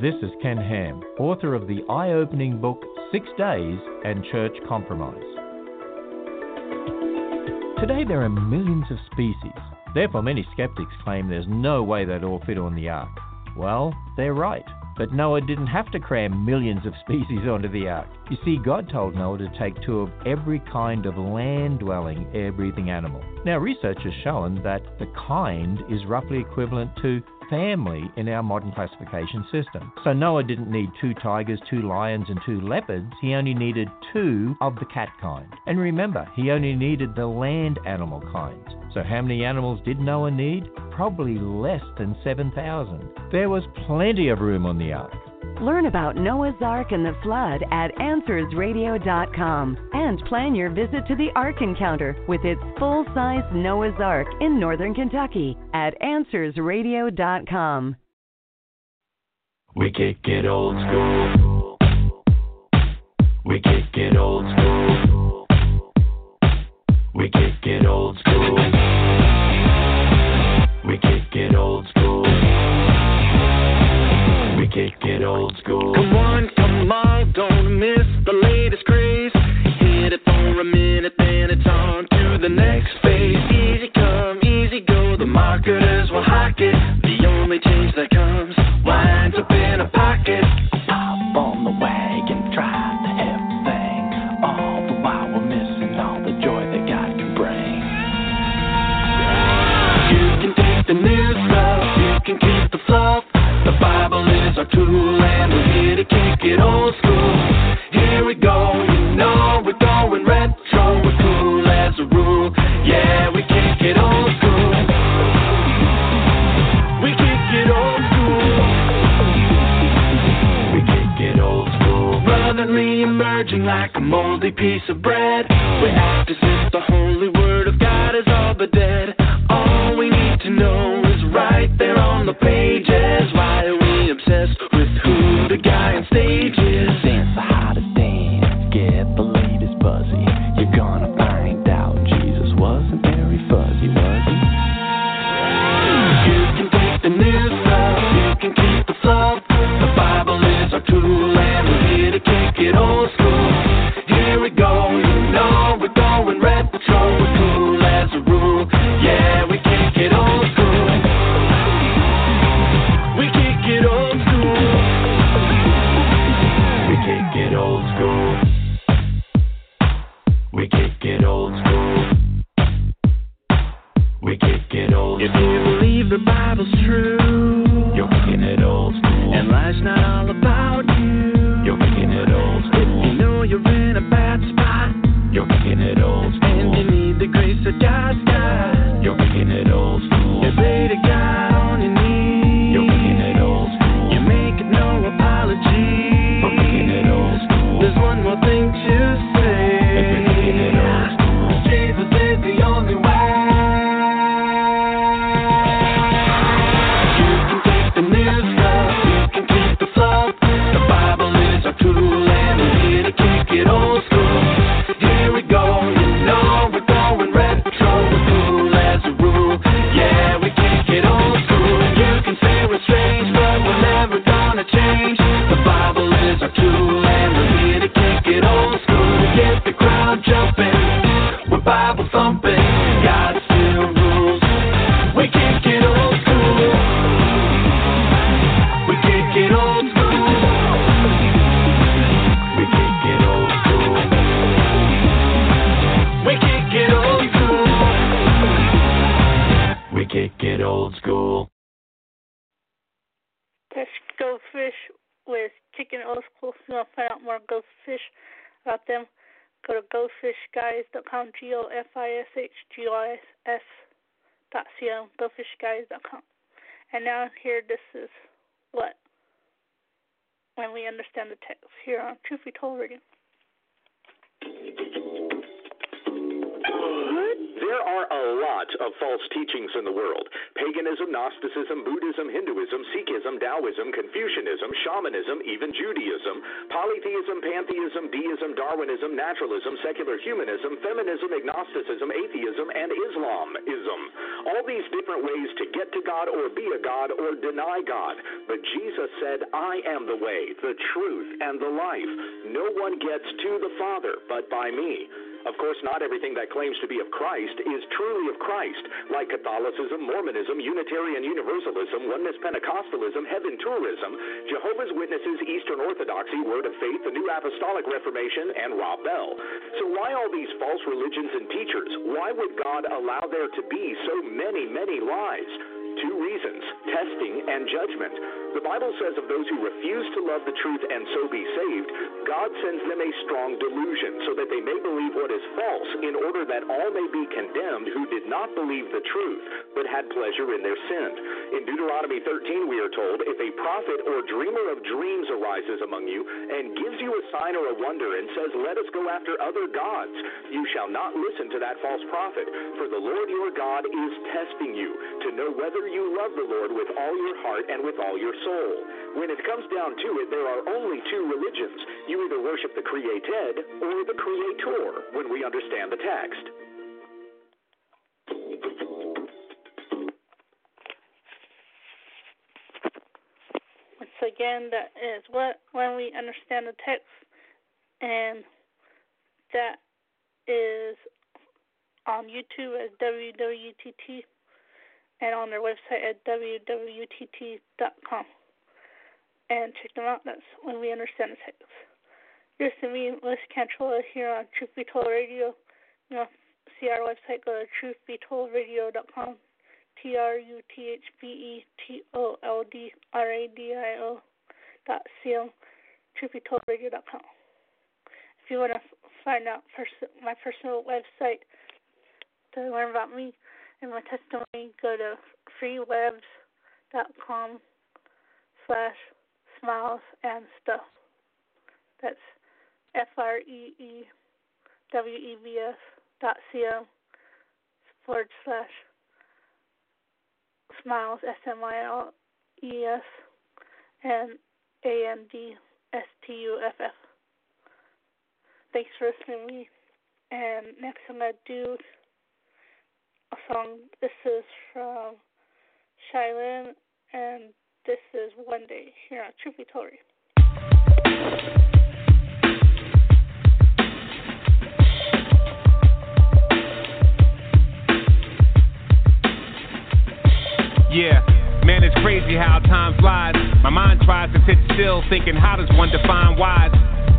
This is Ken Ham, author of the eye opening book Six Days and Church Compromise. Today there are millions of species. Therefore, many skeptics claim there's no way they'd all fit on the ark. Well, they're right. But Noah didn't have to cram millions of species onto the ark. You see, God told Noah to take two of every kind of land dwelling, air breathing animal. Now, research has shown that the kind is roughly equivalent to family in our modern classification system. So Noah didn't need two tigers, two lions, and two leopards. He only needed two of the cat kind. And remember, he only needed the land animal kinds. So how many animals did Noah need? Probably less than 7,000. There was plenty of room on the ark. Learn about Noah's Ark and the flood at AnswersRadio.com and plan your visit to the Ark Encounter with its full size Noah's Ark in Northern Kentucky at AnswersRadio.com. We kick it old school. We kick it old school. We kick it old school. We kick it old school. We kick it old school. Come on, come on, don't miss the latest craze. Hit it for a minute, then it's on to the next phase. Easy come, easy go, the marketers will hawk it. The only change that comes winds up in a pocket. Tool, and we're here to kick it old school. Here we go, you know we're going retro, we're cool as a rule. Yeah, we kick it old school. We kick it old school. We kick it old school. Brotherly emerging like a moldy piece of bread. We act as if the holy word of God is all but dead. All we need to know is right there on the pages. Obsessed with who the guy on stage is? Dance the hottest dance, get the latest buzzy. You're gonna find out Jesus wasn't very fuzzy, was he? You can take the new stuff, you can keep the fluff. The Bible is our tool, and we're here to kick it old school. Here we go, you know we're going G O F I S H G O I S dot C O, gofishguys.com. And now here, this is what when we understand the text here on Truth Be Told Radio. There are a lot of false teachings in the world paganism, Gnosticism, Buddhism, Hinduism, Sikhism, Taoism, Confucianism, shamanism, even Judaism, polytheism, pantheism, deism, Darwinism, naturalism, secular humanism, feminism, agnosticism, atheism, and Islamism. All these different ways to get to God or be a God or deny God. But Jesus said, I am the way, the truth, and the life. No one gets to the Father but by me. Of course, not everything that claims to be of Christ is truly of Christ, like Catholicism, Mormonism, Unitarian Universalism, Oneness Pentecostalism, Heaven Tourism, Jehovah's Witnesses, Eastern Orthodoxy, Word of Faith, the New Apostolic Reformation, and Rob Bell. So, why all these false religions and teachers? Why would God allow there to be so many, many lies? Two reasons testing and judgment. The Bible says of those who refuse to love the truth and so be saved, God sends them a strong delusion so that they may believe what is false, in order that all may be condemned who did not believe the truth, but had pleasure in their sin. In Deuteronomy 13, we are told, If a prophet or dreamer of dreams arises among you and gives you a sign or a wonder and says, Let us go after other gods, you shall not listen to that false prophet, for the Lord your God is testing you to know whether you love the Lord with all your heart and with all your soul. When it comes down to it, there are only two religions. You either worship the created or the creator when we understand the text. Once again, that is what when we understand the text, and that is on YouTube as WWUTT and on their website at wwutt.com. And check them out. That's when we understand the text. Listen to me, Liz Cantrola here on Truth Be Told Radio. You know, see our website, go to truthbetoldradio.com. T R U T H B E T O L D R A D I O dot C O. Truthbetoldradio.com. If you want to find out pers- my personal website to learn about me and my testimony, go to freewebs.com slash smiles and stuff. That's F R E E W E B S dot C O forward slash smiles S M I L E S and A N D S T U F F. Thanks for listening to me. And next I'm gonna do a song. This is from Shai Linne and this is One Day here on Told Radio. Yeah, man, it's crazy how time flies. My mind tries to sit still, thinking, how does one define wise?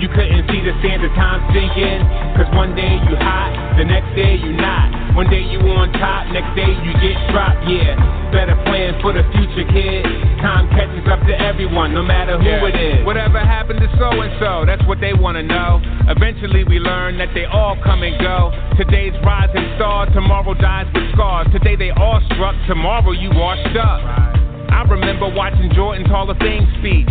You couldn't see the sand of time sinking. Cause one day you hot, the next day you not. One day you on top, next day you get dropped, yeah. Better plan for the future, kid. Time catches up to everyone, no matter who Yeah. it is. Whatever happened to so and so, that's what they wanna know. Eventually we learn that they all come and go. Today's rising star, tomorrow dies with scars. Today they all struck, tomorrow you washed up. I remember watching Jordan's Hall of Fame speech,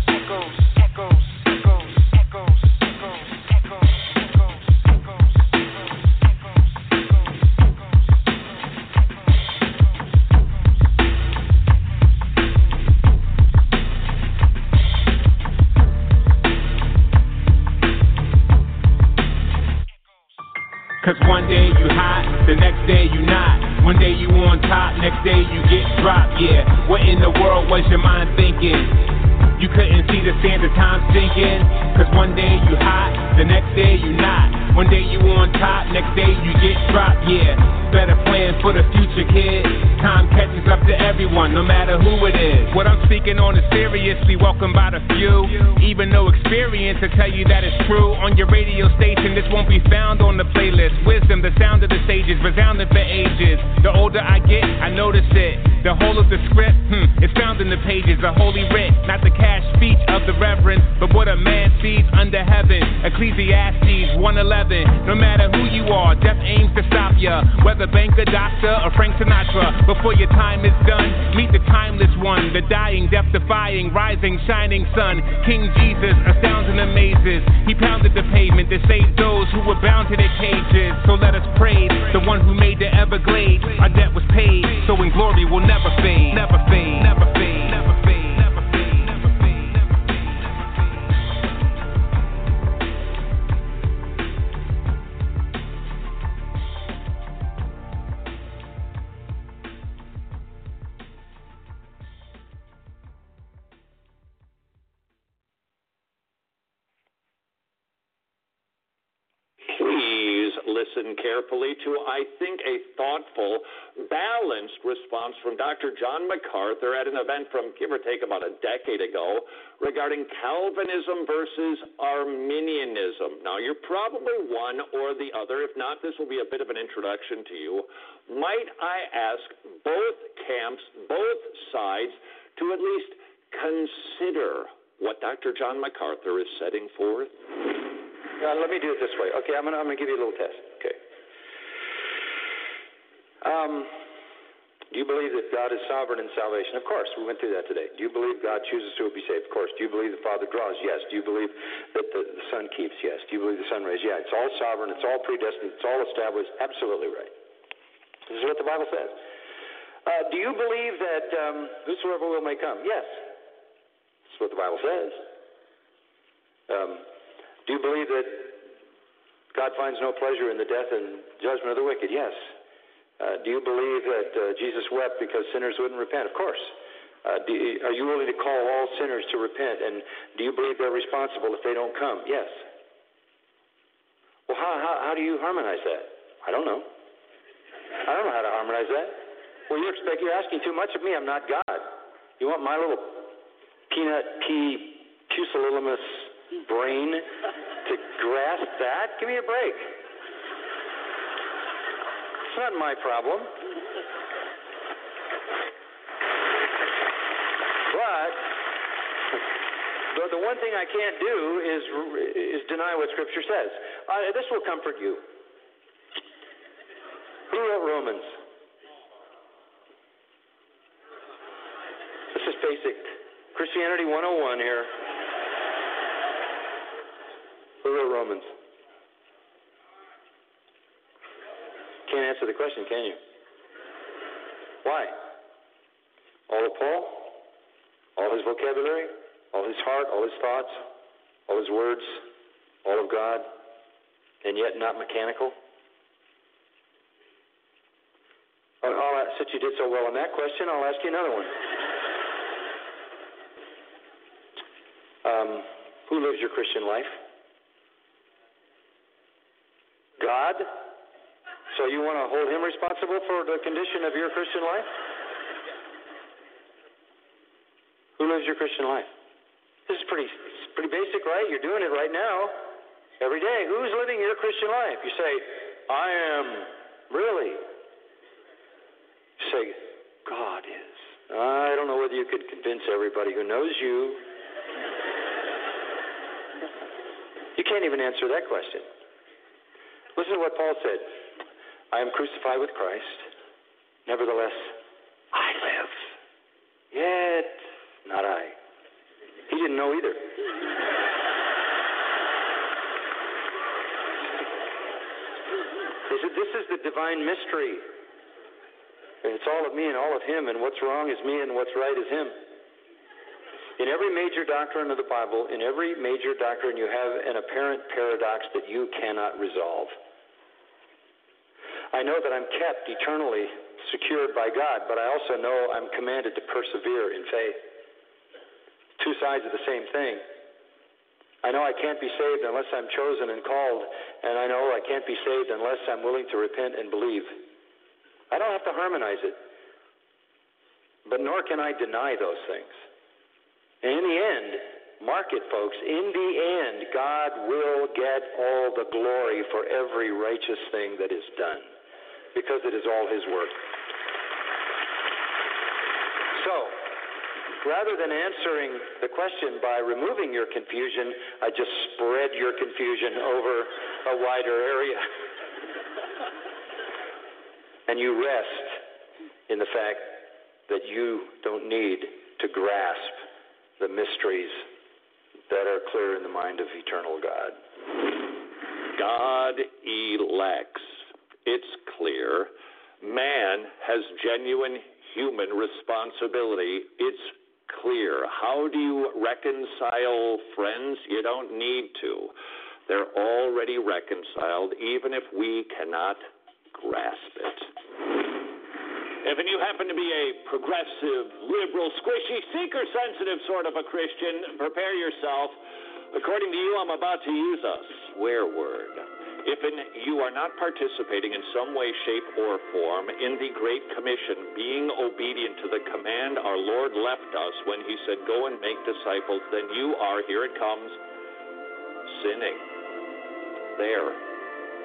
Cause one day you hot, the next day you not. One day you on top, next day you get dropped. Yeah, what in the world was your mind thinking? You couldn't see the sands of time sinking. Cause one day you hot, the next day you not. One day you on top, next day you get dropped, yeah. Better plan for the future, kid. Time catches up to everyone, no matter who it is. What I'm speaking on is seriously welcomed by the few. Even no experience to tell you that it's true. On your radio station, this won't be found on the playlist. Wisdom, the sound of the sages, resounding for ages. The older I get, I notice it. The whole of the script, hmm, it's found in the pages, the holy writ, not the cash speech of the reverend, but what a man sees under heaven. Ecclesiastes 111. No matter who you are, death aims to stop ya. Whether banker, doctor, or Frank Sinatra. Before your time is done, meet the timeless one, the dying, death defying, rising, shining sun. King Jesus astounds and amazes. He pounded the pavement to save those who were bound to their cages. So let us praise the one who made the Everglades. Our debt was paid, so in glory will never fade, never fade, never fade. Listen carefully to, I think, a thoughtful, balanced response from Dr. John MacArthur at an event from give or take about a decade ago regarding Calvinism versus Arminianism. Now, you're probably one or the other. If not, this will be a bit of an introduction to you. Might I ask both camps, both sides, to at least consider what Dr. John MacArthur is setting forth? Uh, let me do it this way. Okay, I'm I'm gonna give you a little test. Um, do you believe that God is sovereign in salvation? Of course, we went through that today. Do you believe God chooses who will be saved? Of course. Do you believe the Father draws? Yes. Do you believe that the, the Son keeps? Yes. Do you believe the Son raised? Yeah. It's all sovereign. It's all predestined. It's all established. Absolutely right. This is what the Bible says. Uh, do you believe that um, whosoever will may come? Yes. That's what the Bible says. Um, do you believe that God finds no pleasure in the death and judgment of the wicked? Yes. Uh, do you believe that uh, Jesus wept because sinners wouldn't repent? Of course. Uh, you, are you willing to call all sinners to repent? And do you believe they're responsible if they don't come? Yes. Well, how, how, how do you harmonize that? I don't know. I don't know how to harmonize that. Well, you expect you're asking too much of me. I'm not God. You want my little peanut pea pusillanimous brain to grasp that? Give me a break. It's not my problem. But the, the one thing I can't do is is deny what Scripture says. Uh, this will comfort you. Who wrote Romans? This is basic Christianity 101 here. Who wrote Romans? Can't answer the question, can you? Why? All of Paul? All his vocabulary? All his heart? All his thoughts? All his words? All of God? And yet not mechanical? Since you did so well on that question, I'll ask you another one. Um, who lives your Christian life? God? So you want to hold him responsible for the condition of your Christian life? Who lives your Christian life? This is pretty pretty basic, right? You're doing it right now. Every day. Who's living your Christian life? You say, I am. Really? You say, God is. I don't know whether you could convince everybody who knows you. You can't even answer that question. Listen to what Paul said I am crucified with Christ. Nevertheless, I live. Yet, not I. He didn't know either. He said, This is the divine mystery. It's all of me and all of him, and what's wrong is me, and what's right is him. In every major doctrine of the Bible, in every major doctrine, you have an apparent paradox that you cannot resolve. I know that I'm kept eternally secured by God, but I also know I'm commanded to persevere in faith. two sides of the same thing. I know I can't be saved unless I'm chosen and called, and I know I can't be saved unless I'm willing to repent and believe. I don't have to harmonize it, but nor can I deny those things. And in the end, mark it, folks, in the end, God will get all the glory for every righteous thing that is done because it is all His work. So, rather than answering the question by removing your confusion, I just spread your confusion over a wider area. and you rest in the fact that you don't need to grasp the mysteries that are clear in the mind of eternal God. God elects. It's clear. Man has genuine human responsibility. It's clear. How do you reconcile friends? You don't need to. They're already reconciled, even if we cannot grasp it. If you happen to be a progressive, liberal, squishy, seeker sensitive sort of a Christian, prepare yourself. According to you, I'm about to use a swear word. If in, you are not participating in some way, shape, or form in the Great Commission, being obedient to the command our Lord left us when He said, Go and make disciples, then you are, here it comes, sinning. There,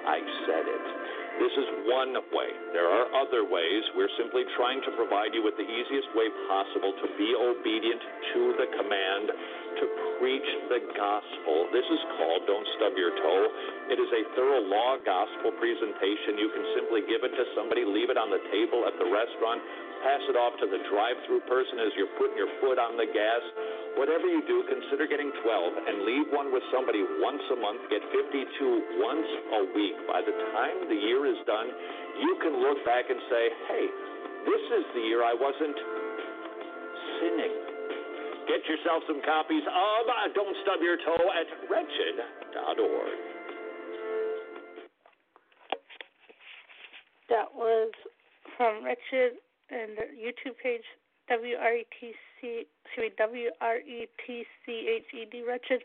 I said it. This is one way. There are other ways. We're simply trying to provide you with the easiest way possible to be obedient to the command to preach the gospel. This is called Don't Stub Your Toe. It is a thorough law gospel presentation. You can simply give it to somebody, leave it on the table at the restaurant, pass it off to the drive through person as you're putting your foot on the gas. Whatever you do, consider getting 12 and leave one with somebody once a month. Get 52 once a week. By the time the year is done, you can look back and say, hey, this is the year I wasn't sinning. Get yourself some copies of Don't Stub Your Toe at wretched.org. That was from Wretched and the YouTube page W R E T C me W R E T C H E D Wretched,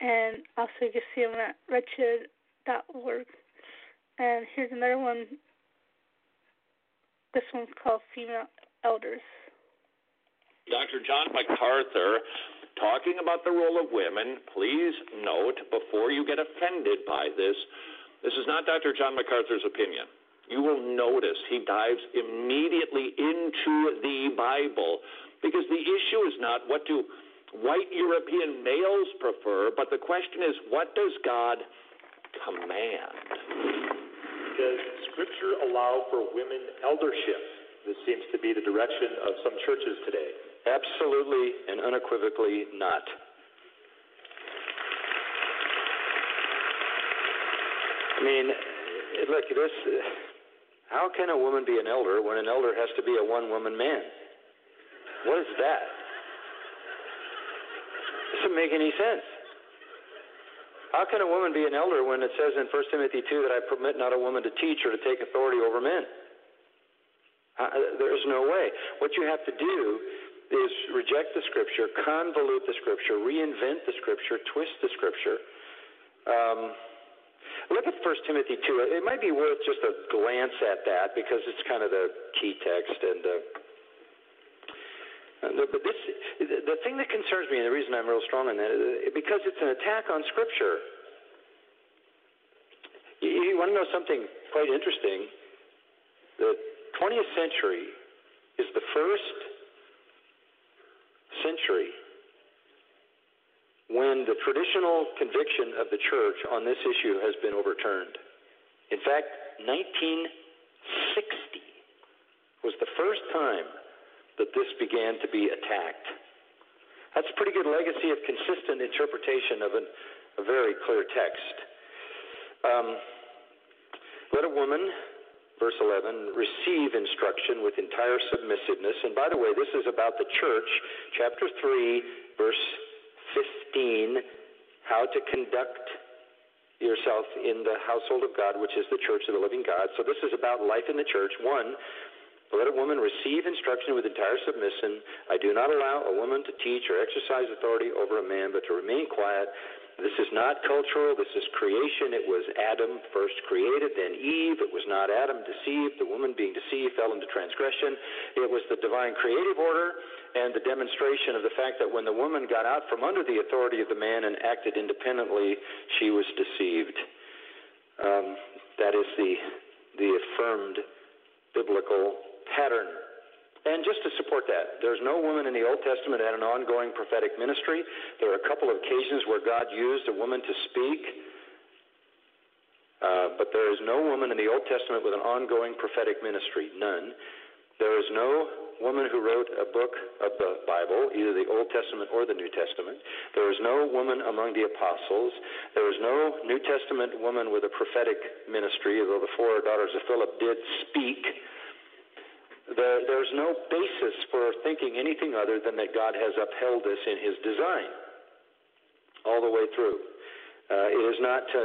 and also you can see them at wretched.org. And here's another one. This one's called Female Elders. Dr. John MacArthur talking about the role of women. Please note before you get offended by this, this is not Dr. John MacArthur's opinion. You will notice he dives immediately into the Bible because the issue is not what do white European males prefer, but the question is what does God command? Does Scripture allow for women eldership? This seems to be the direction of some churches today. Absolutely and unequivocally not. I mean, look, this. How can a woman be an elder when an elder has to be a one woman man? What is that? Doesn't make any sense. How can a woman be an elder when it says in 1 Timothy 2 that I permit not a woman to teach or to take authority over men? Uh, there's no way. What you have to do is reject the scripture, convolute the scripture, reinvent the scripture, twist the scripture. Um, look at 1 Timothy 2. It might be worth just a glance at that because it's kind of the key text. And uh, but this, the thing that concerns me, and the reason I'm real strong on that, is because it's an attack on Scripture. You, you want to know something quite interesting? The 20th century is the first century when the traditional conviction of the church on this issue has been overturned. In fact, 1960 was the first time that this began to be attacked. That's a pretty good legacy of consistent interpretation of an, a very clear text. Um, let a woman, verse 11, receive instruction with entire submissiveness. And by the way, this is about the church, chapter 3, verse 15, how to conduct yourself in the household of God, which is the church of the living God. So this is about life in the church. One, Let a woman receive instruction with entire submission. I do not allow a woman to teach or exercise authority over a man, but to remain quiet. This is not cultural. This is creation. It was Adam first created, then Eve. It was not Adam deceived. The woman being deceived fell into transgression. It was the divine creative order and the demonstration of the fact that when the woman got out from under the authority of the man and acted independently, she was deceived. Um, that is the the affirmed biblical pattern. And just to support that, there's no woman in the Old Testament that had an ongoing prophetic ministry. There are a couple of occasions where God used a woman to speak, uh, but there is no woman in the Old Testament with an ongoing prophetic ministry. None. There is no woman who wrote a book of the Bible, either the Old Testament or the New Testament. There is no woman among the apostles. There is no New Testament woman with a prophetic ministry, although the four daughters of Philip did speak. There, there's no basis for thinking anything other than that God has upheld this in His design all the way through. Uh, it is not to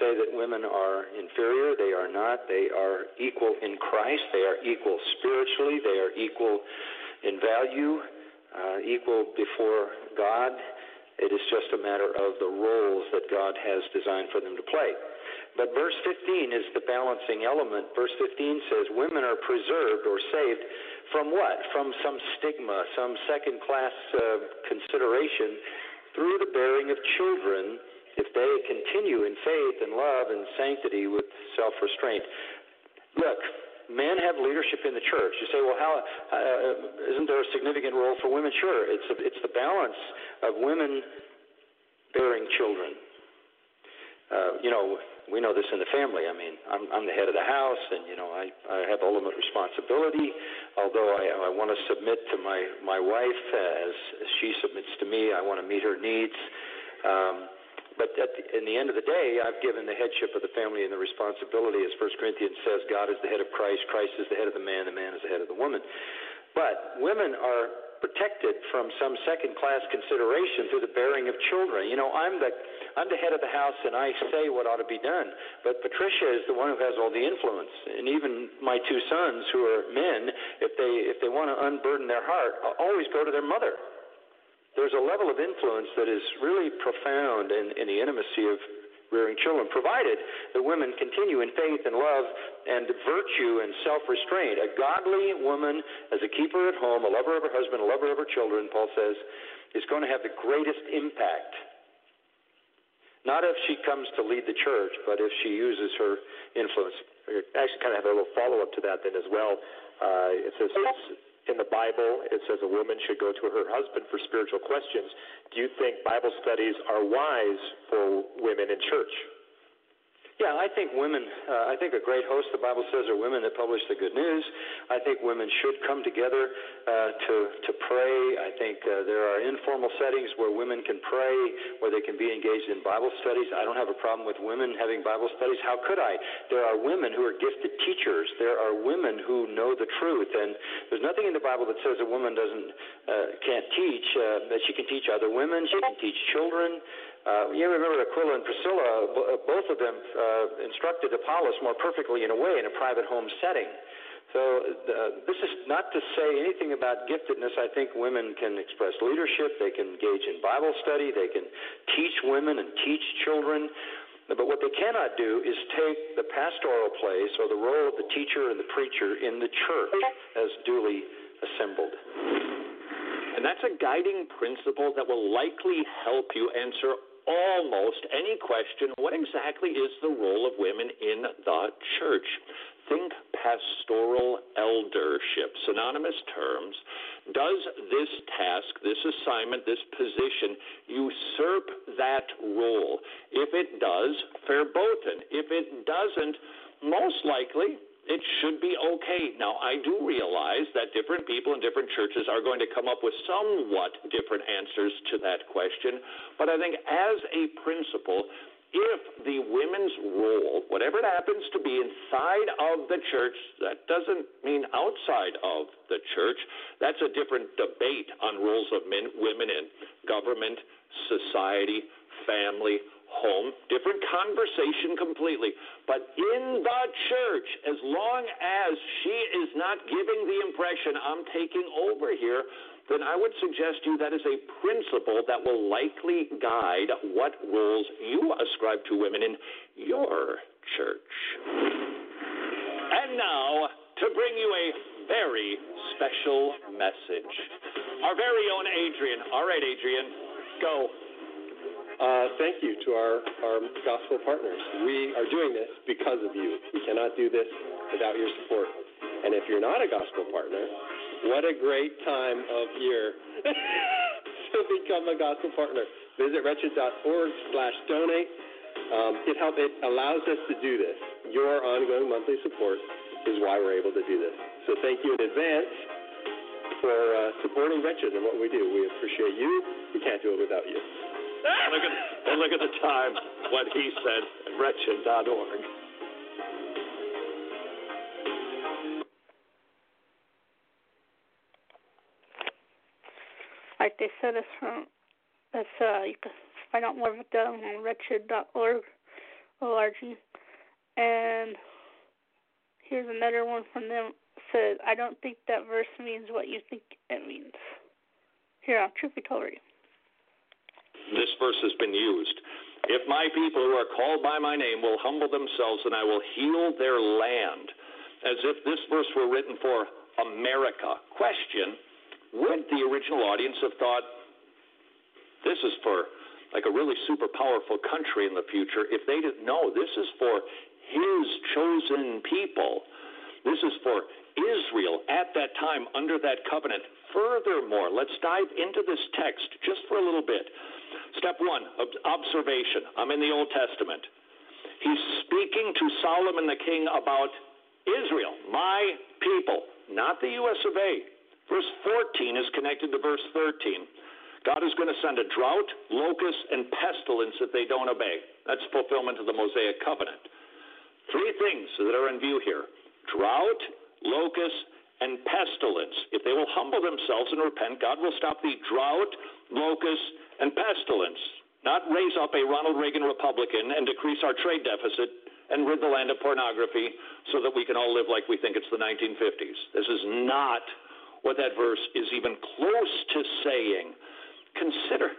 say that women are inferior. They are not. They are equal in Christ. They are equal spiritually. They are equal in value, uh, equal before God. It is just a matter of the roles that God has designed for them to play. But verse 15 is the balancing element. Verse 15 says, Women are preserved or saved from what? From some stigma, some second class uh, consideration through the bearing of children if they continue in faith and love and sanctity with self restraint. Look, men have leadership in the church. You say, well, how uh, isn't there a significant role for women? Sure, it's a, it's the balance of women bearing children. Uh, you know, we know this in the family. I mean, I'm, I'm the head of the house, and you know, I, I have ultimate responsibility. Although I, I want to submit to my my wife as, as she submits to me, I want to meet her needs. Um, but at the, in the end of the day, I've given the headship of the family and the responsibility, as First Corinthians says, God is the head of Christ, Christ is the head of the man, the man is the head of the woman. But women are protected from some second class consideration through the bearing of children. You know, I'm the I'm the head of the house and I say what ought to be done. But Patricia is the one who has all the influence. And even my two sons who are men, if they if they want to unburden their heart, always go to their mother. There's a level of influence that is really profound in, in the intimacy of rearing children, provided the women continue in faith and love and virtue and self restraint. A godly woman, as a keeper at home, a lover of her husband, a lover of her children, Paul says, is going to have the greatest impact not if she comes to lead the church, but if she uses her influence. I actually kind of have a little follow up to that then as well. Uh, it says in the Bible, it says a woman should go to her husband for spiritual questions. Do you think Bible studies are wise for women in church? Yeah, I think women, uh, I think a great host, the Bible says, are women that publish the good news. I think women should come together uh, to, to pray. I think uh, there are informal settings where women can pray, where they can be engaged in Bible studies. I don't have a problem with women having Bible studies. How could I? There are women who are gifted teachers. There are women who know the truth. And there's nothing in the Bible that says a woman doesn't, uh, can't teach, uh, that she can teach other women, she can teach children. Uh, you remember Aquila and Priscilla, uh, both of them uh, instructed Apollos more perfectly in a way in a private home setting. So uh, this is not to say anything about giftedness. I think women can express leadership. They can engage in Bible study. They can teach women and teach children. But what they cannot do is take the pastoral place or the role of the teacher and the preacher in the church as duly assembled. And that's a guiding principle that will likely help you answer almost any question what exactly is the role of women in the church? Think pastoral eldership, synonymous terms. Does this task, this assignment, this position usurp that role? If it does, fair verboten. If it doesn't, most likely it should be okay. Now, I do realize that different people in different churches are going to come up with somewhat different answers to that question, but I think as a principle, if the women's role, whatever it happens to be inside of the church, that doesn't mean outside of the church. That's a different debate on roles of men, women in government, society, family, home, different conversation completely. But in the church, as long as she is not giving the impression I'm taking over here, then I would suggest to you that is a principle that will likely guide what roles you ascribe to women in your church. And now, to bring you a very special message, our very own Adrian. All right, Adrian, go. Uh, thank you to our, our gospel partners. We are doing this because of you. We cannot do this without your support. And if you're not a gospel partner, what a great time of year to become a gospel partner. Visit wretched.org slash donate. Um, it, help, it allows us to do this. Your ongoing monthly support is why we're able to do this. So thank you in advance for uh, supporting Wretched and what we do. We appreciate you. We can't do it without you. Look at and look at the time. What he said at wretched.org. Like they said, it's from that's uh you can find out more about them on wretched.org, org, and here's another one from them. Says, I don't think that verse means what you think it means. Here on Truth Be. This verse has been used. If my people who are called by my name will humble themselves, and I will heal their land. As if this verse were written for America. Question Would the original audience have thought this is for like a really super powerful country in the future if they didn't know this is for his chosen people? This is for Israel at that time under that covenant. Furthermore, let's dive into this text just for a little bit. Step one observation. I'm in the Old Testament. He's speaking to Solomon the king about Israel, my people, not the U.S. of A. Verse 14 is connected to verse 13. God is going to send a drought, locust, and pestilence if they don't obey. That's fulfillment of the Mosaic covenant. Three things that are in view here drought, locust, and pestilence. If they will humble themselves and repent, God will stop the drought, locust, and pestilence, not raise up a Ronald Reagan Republican and decrease our trade deficit and rid the land of pornography so that we can all live like we think it's the 1950s. This is not what that verse is even close to saying. Consider,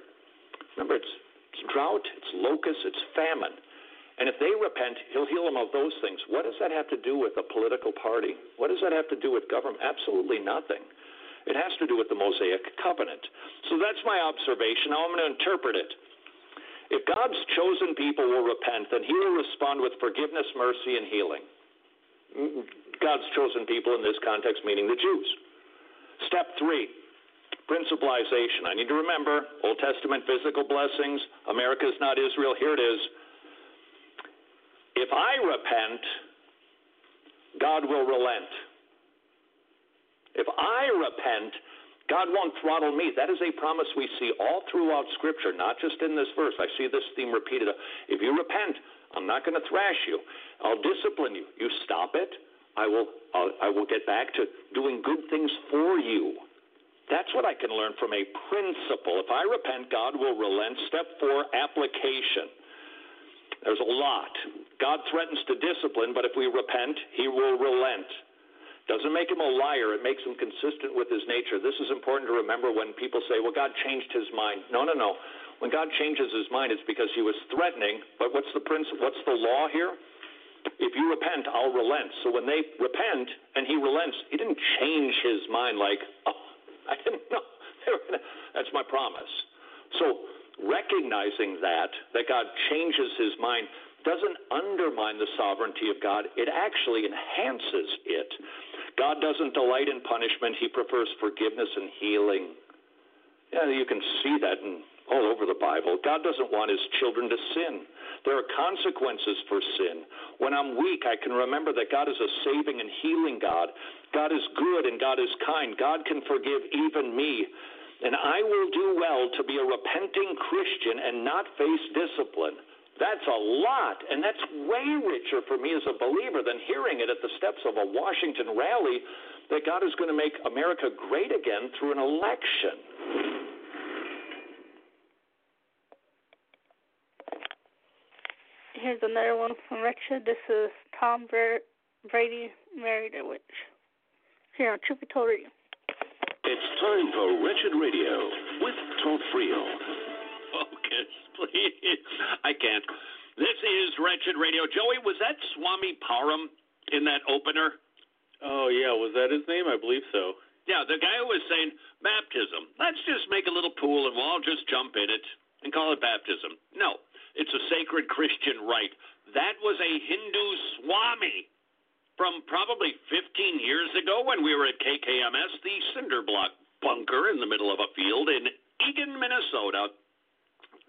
remember, it's, it's drought, it's locust, it's famine. And if they repent, he'll heal them of those things. What does that have to do with a political party? What does that have to do with government? Absolutely nothing. It has to do with the Mosaic covenant. So that's my observation. Now I'm going to interpret it. If God's chosen people will repent, then he will respond with forgiveness, mercy, and healing. God's chosen people in this context, meaning the Jews. Step three, principalization. I need to remember Old Testament physical blessings. America is not Israel. Here it is. If I repent, God will relent. If I repent, God won't throttle me. That is a promise we see all throughout Scripture, not just in this verse. I see this theme repeated. If you repent, I'm not going to thrash you. I'll discipline you. You stop it, I will. I'll, I will get back to doing good things for you. That's what I can learn from a principle. If I repent, God will relent. Step four, application. There's a lot. God threatens to discipline, but if we repent, he will relent. Doesn't make him a liar, it makes him consistent with his nature. This is important to remember when people say, well, God changed his mind. No, no, no. When God changes his mind, it's because he was threatening. But what's the principle? What's the law here? If you repent, I'll relent. So when they repent and he relents, he didn't change his mind like, oh, I didn't know. That's my promise. So recognizing that, that God changes his mind, doesn't undermine the sovereignty of God, it actually enhances it. God doesn't delight in punishment, he prefers forgiveness and healing. Yeah, you can see that in all over the Bible. God doesn't want his children to sin. There are consequences for sin. When I'm weak, I can remember that God is a saving and healing God. God is good and God is kind. God can forgive even me and I will do well to be a repenting Christian and not face discipline. That's a lot, and that's way richer for me as a believer than hearing it at the steps of a Washington rally that God is going to make America great again through an election. Here's another one from Wretched. This is Tom Brady married a witch. here Truth Be Told. It's time for Wretched Radio with Todd Friel. Focus, please. I can't. This is Wretched Radio. Joey, was that Swami Param in that opener? Oh, yeah. Was that his name? I believe so. Yeah, the guy who was saying baptism. Let's just make a little pool and we'll all just jump in it and call it baptism. No, it's a sacred Christian rite. That was a Hindu Swami from probably 15 years ago when we were at KKMS, the cinder block bunker in the middle of a field in Eagan, Minnesota.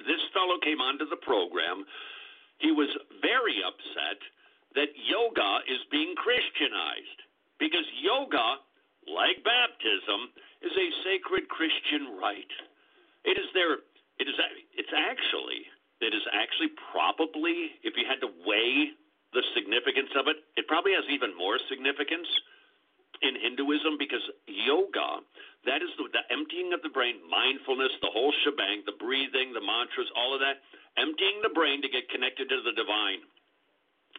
This fellow came onto the program. He was very upset that yoga is being Christianized because yoga, like baptism, is a sacred Christian rite. It is there. It is. It's actually. It is actually probably, if you had to weigh the significance of it, it probably has even more significance in Hinduism because yoga, that is the, the emptying of the brain, mindfulness, the whole shebang, the breathing, the mantras, all of that, emptying the brain to get connected to the divine.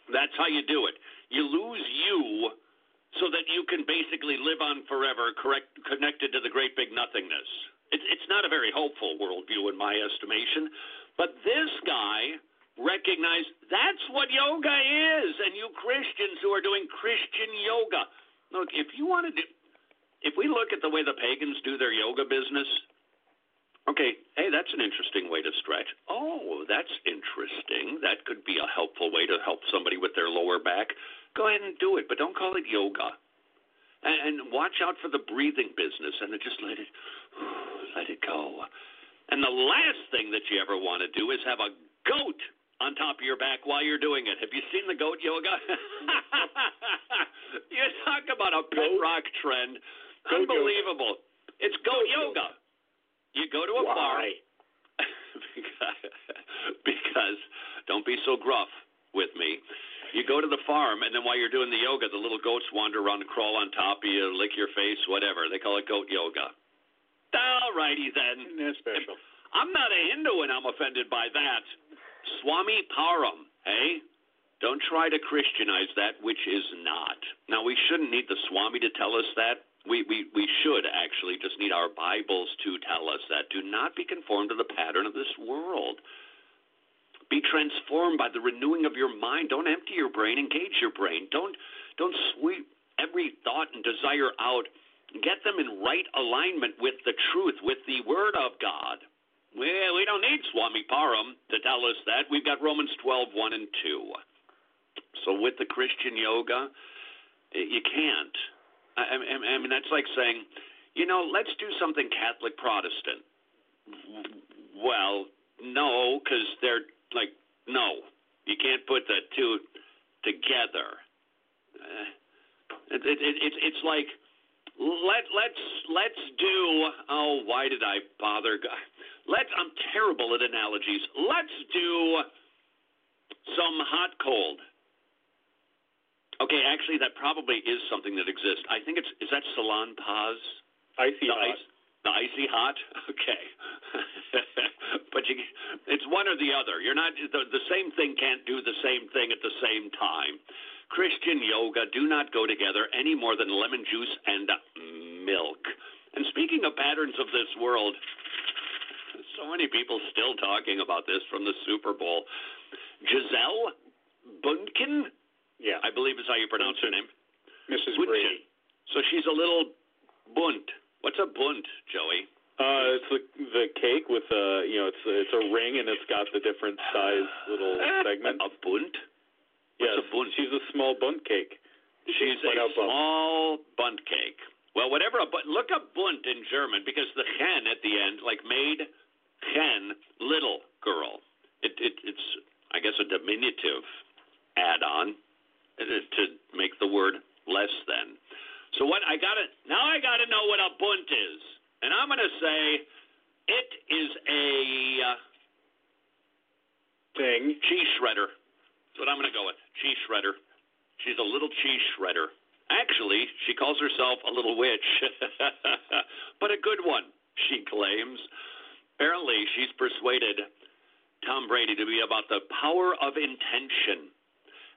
That's how you do it. You lose you so that you can basically live on forever, correct, connected to the great big nothingness. It, it's not a very hopeful worldview in my estimation. But this guy recognized that's what yoga is, and you Christians who are doing Christian yoga. Look, if you want to do, if we look at the way the pagans do their yoga business, okay, hey, that's an interesting way to stretch. Oh, that's interesting. That could be a helpful way to help somebody with their lower back. Go ahead and do it, but don't call it yoga. And, and watch out for the breathing business, and just let it let it go. And the last thing that you ever want to do is have a goat on top of your back while you're doing it. Have you seen the goat yoga? you talk about a pet rock trend. Goat Unbelievable. It's goat, yoga. You go to a Why? bar because, because don't be so gruff with me. You go to the farm, and then while you're doing the yoga, the little goats wander around and crawl on top of you, lick your face, whatever. They call it goat yoga. All righty then. That's special. I'm not a Hindu and I'm offended by that. Swami Param, hey? Don't try to Christianize that which is not. Now, we shouldn't need the Swami to tell us that. We, we, we should actually just need our Bibles to tell us that. Do not be conformed to the pattern of this world. Be transformed by the renewing of your mind. Don't empty your brain, engage your brain. Don't, don't sweep every thought and desire out. Get them in right alignment with the truth, with the Word of God. We, we don't need Swami Param to tell us that. We've got Romans 12, 1 and 2. So with the Christian yoga, you can't. I, I, I mean, that's like saying, you know, let's do something Catholic Protestant. Well, no, because they're like, no, you can't put the two together. Uh, it, it, it, it's it's like let let's let's do. Oh, why did I bother? Let's. I'm terrible at analogies. Let's do some hot cold. Okay, actually, that probably is something that exists. I think it's is that Salonpas? Icy the hot. Ice, the icy hot. Okay, but you, it's one or the other. You're not the, the same thing. Can't do the same thing at the same time. Christian yoga do not go together any more than lemon juice and milk. And speaking of patterns of this world, so many people still talking about this from the Super Bowl. Gisele Bundchen, Yeah. I believe is how you pronounce her name. Mrs. Bundchen. Brady. So she's a little bunt. What's a bunt, Joey? Uh, it's the the cake with a you know, it's it's a ring and it's got the different size little segments. A bunt? Yes, What's a bunt? she's a small bunt cake. She's Find a small bunt cake. Well, whatever a bunt. Look up bunt in German because the hen at the end, like maid, hen, little girl. It, it it's I guess a diminutive add-on uh, to make the word less than. So what I got to now I got to know what a bunt is, and I'm going to say it is a uh, Thing. cheese shredder. That's what I'm going to go with. Cheese shredder. She's a little cheese shredder. Actually, she calls herself a little witch, but a good one, she claims. Apparently, she's persuaded Tom Brady to be about the power of intention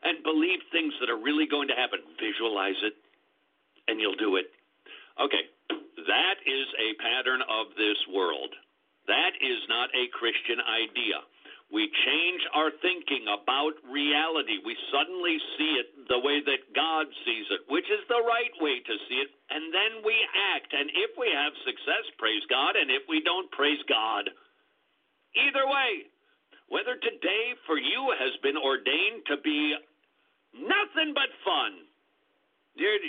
and believe things that are really going to happen. Visualize it, and you'll do it. Okay, that is a pattern of this world. That is not a Christian idea. We change our thinking about reality. We suddenly see it the way that God sees it, which is the right way to see it, and then we act. And if we have success, praise God, and if we don't, praise God. Either way, whether today for you has been ordained to be nothing but fun, you're,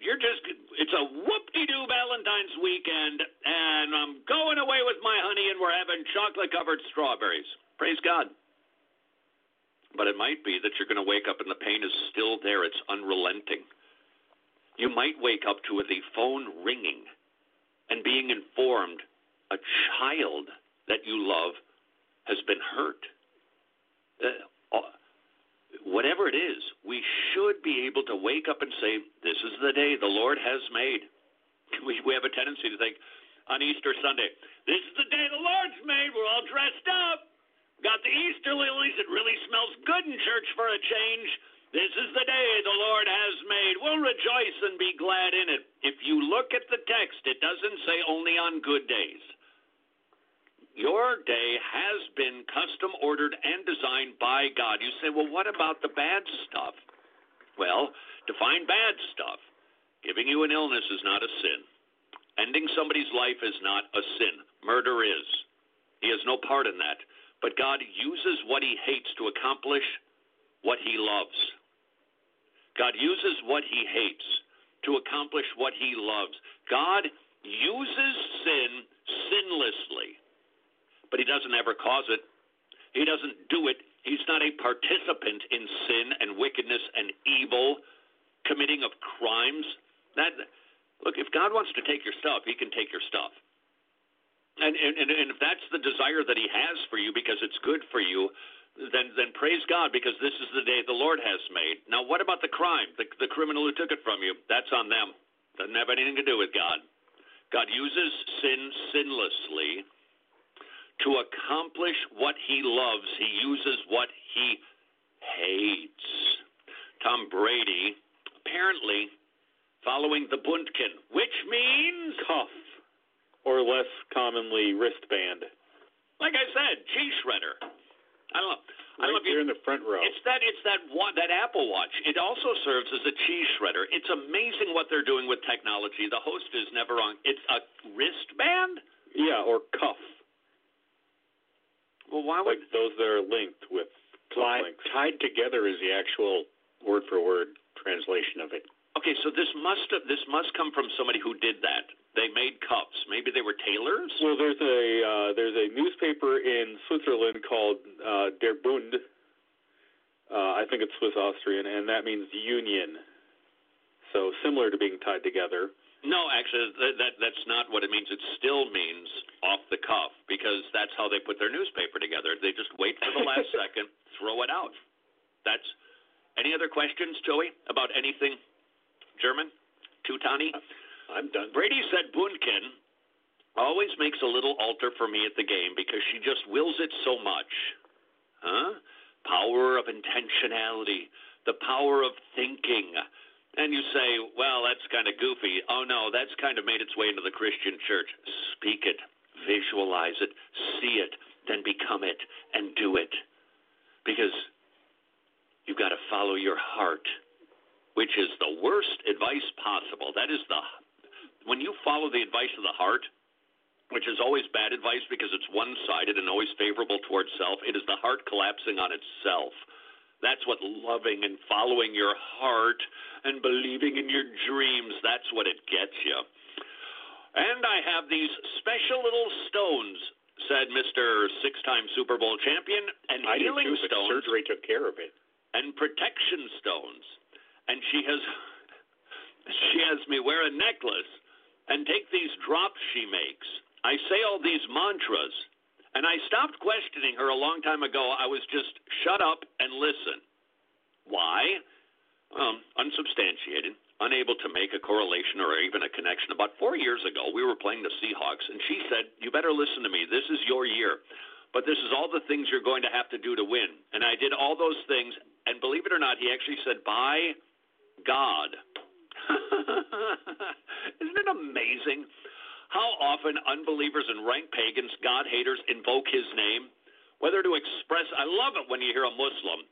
you're just, it's a whoop de doo Valentine's weekend, and I'm going away with my honey, and we're having chocolate covered strawberries. Praise God. But it might be that you're going to wake up and the pain is still there. It's unrelenting. You might wake up to the phone ringing and being informed a child that you love has been hurt. Uh, whatever it is, we should be able to wake up and say, This is the day the Lord has made. We, we have a tendency to think on Easter Sunday, This is the day the Lord's made. We're all dressed up. Got the Easter lilies. It really smells good in church for a change. This is the day the Lord has made. We'll rejoice and be glad in it. If you look at the text, it doesn't say only on good days. Your day has been custom ordered and designed by God. You say, well, what about the bad stuff? Well, define bad stuff. Giving you an illness is not a sin. Ending somebody's life is not a sin. Murder is. He has no part in that. But God uses what he hates to accomplish what he loves. God uses what he hates to accomplish what he loves. God uses sin sinlessly but he doesn't ever cause it. He doesn't do it. He's not a participant in sin and wickedness and evil, committing of crimes. That look, if God wants to take your stuff, He can take your stuff. And and and if that's the desire that He has for you because it's good for you, then then praise God because this is the day the Lord has made. Now, what about the crime? The the criminal who took it from you? That's on them. Doesn't have anything to do with God. God uses sin sinlessly to accomplish what he loves, he uses what he hates. Tom Brady, apparently following the Buntkin, which means cuff, or less commonly wristband. Like I said, cheese shredder. I don't know. I if you're in the front row. It's that it's that one, that Apple Watch. It also serves as a cheese shredder. It's amazing what they're doing with technology. The host is never on. It's a wristband. Yeah, or cuff. Well, why would like those that are linked with Tied, tied together is the actual word for word translation of it. Okay, so this must have, this must come from somebody who did that. They made cups. Maybe they were tailors. Well, there's a uh, there's a newspaper in Switzerland called uh, Der Bund. Uh, I think it's Swiss Austrian, and that means union. So similar to being tied together. No, actually, that, that that's not what it means. It still means off the cuff because that's how they put their newspaper together. They just wait for the last second, throw it out. That's. Any other questions, Joey, about anything German? Tutani? I'm done. Brady said Bunkin always makes a little altar for me at the game because she just wills it so much. Huh? Power of intentionality, the power of thinking. And you say, well, that's kind of goofy. Oh, no, that's kind of made its way into the Christian church. Speak it, visualize it, see it, then become it, and do it. Because you've got to follow your heart, which is the worst advice possible. That is the, when you follow the advice of the heart, which is always bad advice because it's one sided and always favorable towards self, it is the heart collapsing on itself. That's what loving and following your heart and believing in your dreams, that's what it gets you. And I have these special little stones, said Mr. Six time Super Bowl champion, and I healing too, stones surgery took care of it. and protection stones. And she has she has me wear a necklace and take these drops she makes. I say all these mantras and I stopped questioning her a long time ago. I was just shut up and listen. Why? Um, unsubstantiated, unable to make a correlation or even a connection. About four years ago, we were playing the Seahawks, and she said, You better listen to me. This is your year. But this is all the things you're going to have to do to win. And I did all those things, and believe it or not, he actually said, By God. Isn't it amazing how often unbelievers and rank pagans, God haters, invoke his name? Whether to express, I love it when you hear a Muslim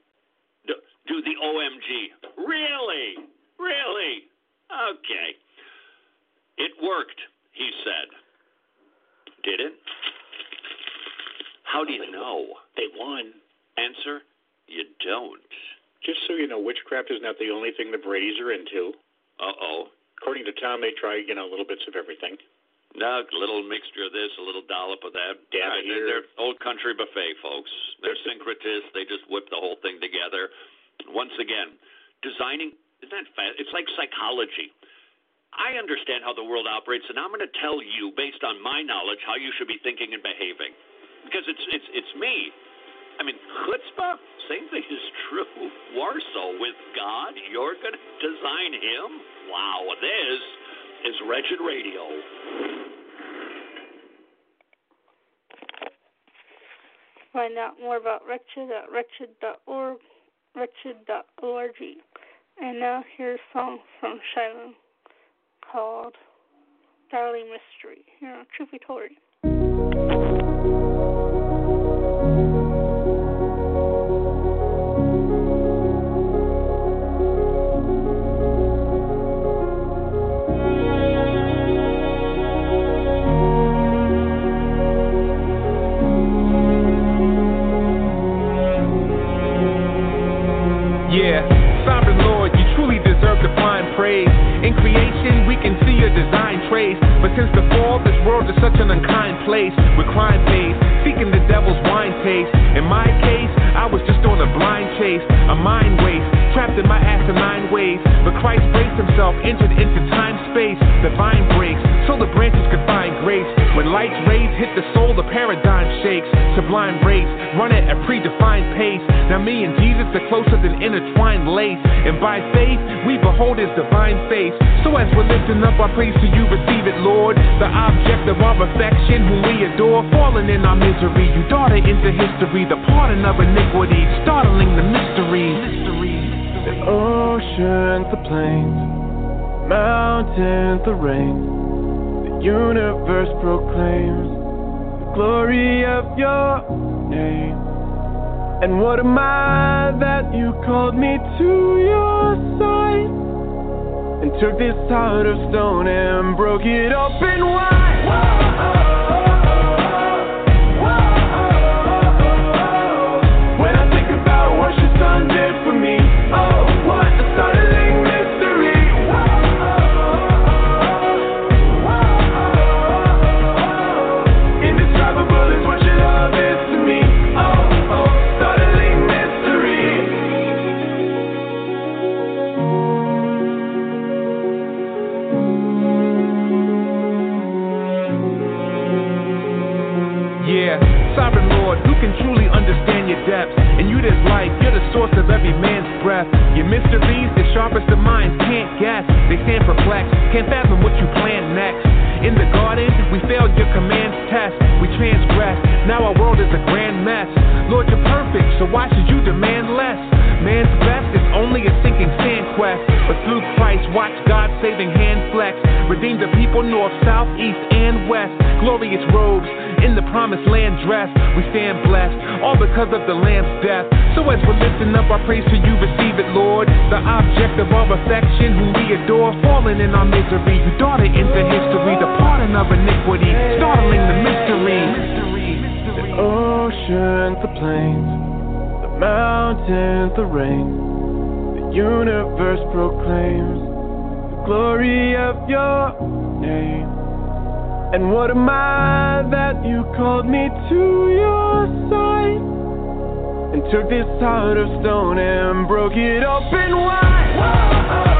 do, do the OMG. Really? Really? Okay. It worked, he said. Did it? How do you know? They won. Answer: You don't. Just so you know, witchcraft is not the only thing the Brady's are into. Uh oh. According to Tom, they try, you know, little bits of everything. No, a little mixture of this, a little dollop of that. Damn it they're, they're old country buffet folks. They're syncretists. They just whip the whole thing together. Once again, designing isn't that fast? It's like psychology. I understand how the world operates, and I'm going to tell you, based on my knowledge, how you should be thinking and behaving, because it's it's it's me. I mean, chutzpah. Same thing is true. Warsaw with God, you're going to design him. Wow, this is Wretched Radio. Find out more about Wretched at wretched.org, wretched.org. And now here's a song from Shai Linne called Startling Mystery here on Truth Be Told. We can see your design trace. But since the fall, this world is such an unkind place. With crime pays, seeking the devil's wine taste. In my case, I was just on a blind chase, a mind waste, trapped in my asinine ways. But Christ braced himself, entered into time space. The vine breaks, so the branches could find grace. When light's rays hit the soul, the paradigm shakes. Sublime race, run at a predefined pace. Now me and Jesus are closer than intertwined lace. And by faith, we behold his divine face. So as we're lifting up our praise to you, receive it, Lord. The object of our affection, whom we adore, fallen in our misery. You daughter into history, the pardon of iniquity, startling the mystery. Oceans, the plains, mountains, the rain, the universe proclaims the glory of your name. And what am I that you called me to your side and took this heart of stone and broke it open wide? When source of every man's breath. Your mysteries, the sharpest of minds can't guess. They stand perplexed, can't fathom what you plan next. In the garden, we failed your commands test. We transgressed, now our world is a grand mess. Lord, you're perfect, so why should you demand less? Man's best is only a sinking sand quest. But through Christ, watch God's saving hand flex. Redeem the people north, south, east, and west. Glorious robes in the promised land dressed. We stand blessed, all because of the Lamb's death. So as we're lifting up our praise to you, receive it, Lord. The object of our affection, whom we adore, falling in our misery. You daughter into history, the pardon of iniquity, startling the mystery. The oceans, the plains, mountains, the rain, the universe proclaims the glory of your name. And what am I that you called me to your side and took this heart of stone and broke it open wide? When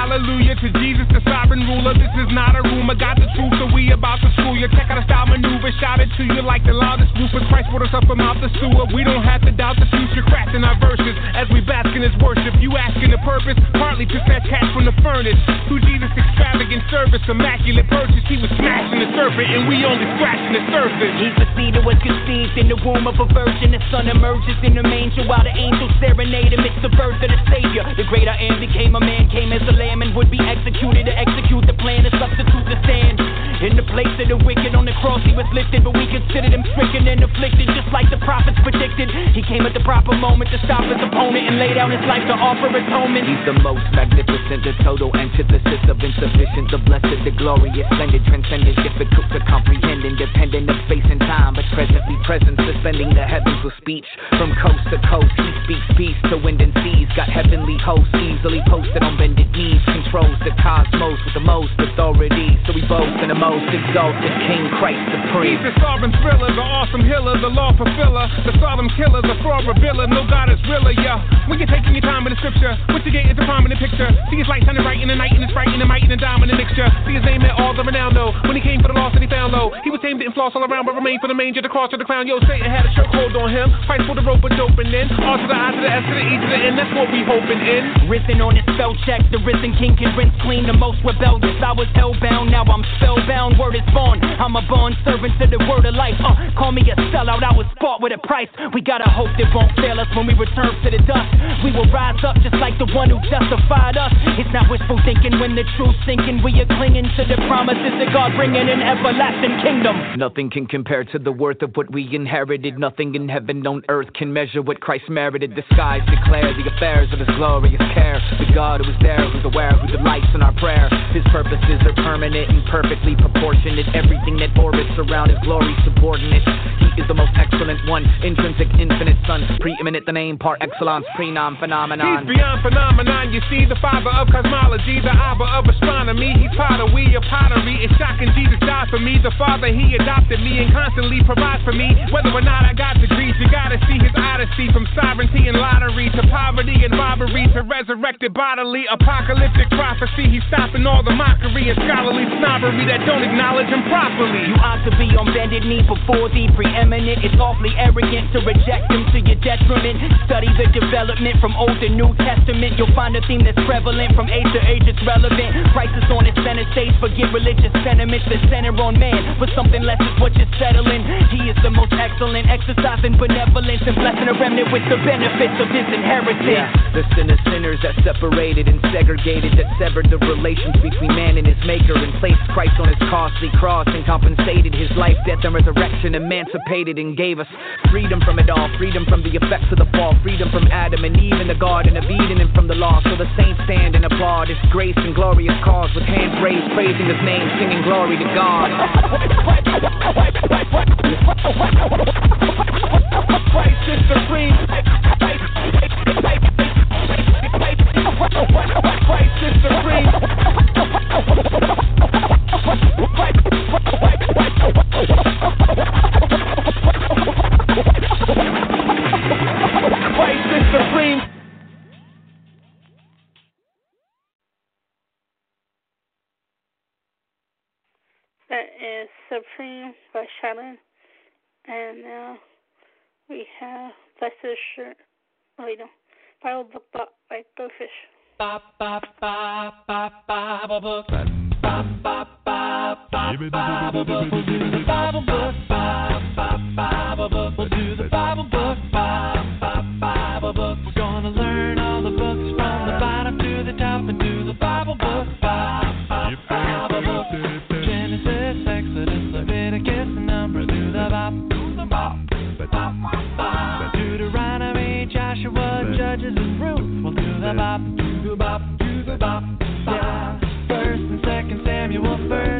hallelujah to Jesus, the sovereign ruler. This is not a rumor, got the truth, so we about to school you. Check out a style maneuver, shout it to you like the loudest roofer. Christ brought us up from out the sewer. We don't have to doubt the future, crafting our verses as we bask in his worship. You asking the purpose, partly to snatch cash from the furnace. Through Jesus' extravagant service, immaculate purchase, he was smashing the serpent, and we only scratching the surface. Seed that was conceived in the womb of a virgin. The sun emerges in the manger while the angels serenade amidst the birth of the Savior. The great I am became a man, came as a lamb, and would be executed to execute the plan to substitute the stand. In the place of the wicked on the cross, he was lifted, but we considered him stricken and afflicted, just like the prophets predicted. He came at the proper moment to stop his opponent and lay down his life to offer atonement. He's the most magnificent, the total antithesis of insufficient, the blessed, the glorious, splendid, transcendent, difficult to comprehend, independent of space and time, but presently present, suspending the heavens with speech. From coast to coast, he speaks peace to wind and seas, got heavenly hosts easily posted on bended knees, controls the cosmos with the most authority, so we boast in the most exalted King Christ supreme. He's the sovereign thriller, the awesome healer, the law fulfiller, the solemn killer, the fraud revealer. No God is realer, yeah. When you're taking your time in the scripture, what you get is a prominent picture. See his light shining bright in the night, and it's bright in the might and the diamond mixture. See his name at all the renown, though. When he came for the lost and he found low, he was tamed and floss all around, but remained for the manger, the cross, to the crown. Yo, Satan had a chokehold on him. Christ pulled the rope, but doping in. R to the I to the S to the E to the N. That's what we hoping in. Risen on his spell check, the risen king can rinse clean the most rebellious. I was hellbound, now I'm spellbound. Word is born. I'm a born servant to the word of life. Uh, call me a sellout, I was bought with a price. We got a hope that won't fail us when we return to the dust. We will rise up just like the one who justified us. It's not wishful thinking when the truth's sinking. We are clinging to the promises of God, bringing an everlasting kingdom. Nothing can compare to the worth of what we inherited. Nothing in heaven on earth can measure what Christ merited. The skies declare the affairs of his glorious care. The God who is there, who's aware, who delights in our prayer. His purposes are permanent and perfectly proportionate. Everything that orbits around his glory subordinate. He is the most excellent one, intrinsic, infinite son, preeminent, the name par excellence, prenom phenomenon. He's beyond phenomenon. You see, the father of cosmology, the abba of astronomy. He's potter, we are pottery. It's shocking Jesus died for me. The father, he adopted me and constantly provides for me. Whether or not I got degrees, you gotta see his odyssey from sovereignty and lottery to poverty and robbery to resurrected bodily apocalyptic prophecy. He's stopping all the mockery and scholarly snobbery that don't acknowledge him properly. You ought to be on bended knee before the preeminent. It's awfully arrogant to reject him to your detriment. Study the development from Old to New Testament. You'll find a theme that's prevalent from age to age. It's relevant. Christ is on his center stage. Forget religious sentiments that center on man. But something less is what you're settling. He is the most excellent, exercising benevolence and blessing a remnant with the benefits of his inheritance. Yeah, the sin of sinners that separated and segregated, that severed the relations between man and his maker, and placed Christ on his costly cross and compensated his life, death, and resurrection, emancipated and gave us freedom from it all, freedom from the effects of the fall, freedom from Adam and Eve in the Garden of Eden and from the law. So the saints stand and applaud his grace and glorious cause with hands raised, praising his name, singing glory to God. Christ is supreme. Christ is supreme. Christ is supreme. That is Supreme by Shai Linne. And now we have Blessed Assurance. Oh, wait, no. Bible Book by Goldfish. Bop, bop, bop, bop, Bible book. Judges, and Ruth. We'll do the bop, do the bop, do the bop,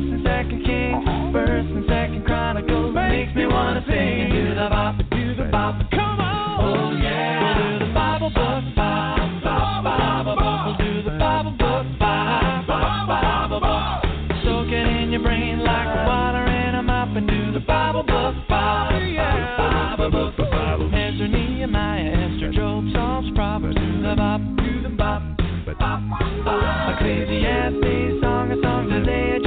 First and second Kings, First and second Chronicles. Makes me wanna sing. Do the bop, do the bop. Come on. Oh yeah. Do the Bible book, Bible, Bible, Bible, Bible. Do the Bible book, Bible, Bible, Bible. Soak it in your brain like water in a mop, and do the Bible book, Bible, Bible, Bible, Bible. Ezra, Nehemiah, Esther, Job, Psalms, Proverbs. Do the bop, do the bop. Ecclesiastes, song of songs, Isaiah.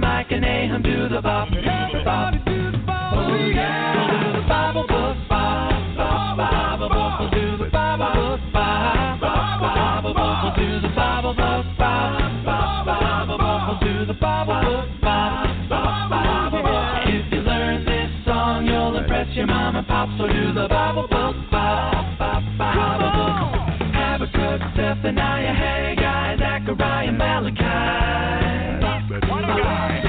the and Aham do the bop. The bop. Bop, bop, bop, bop, bop, bop, bop. Bop, bop, bop, bop, bop, bop, bop. Bop, bop, bop, bop, bop, bop, bop. Bop, bop, bop, bop, bop, bop. Bop, bop, bop, bop, bop, bop, bop. Zephaniah, Haggai, Zechariah, Malachi. Why don't I?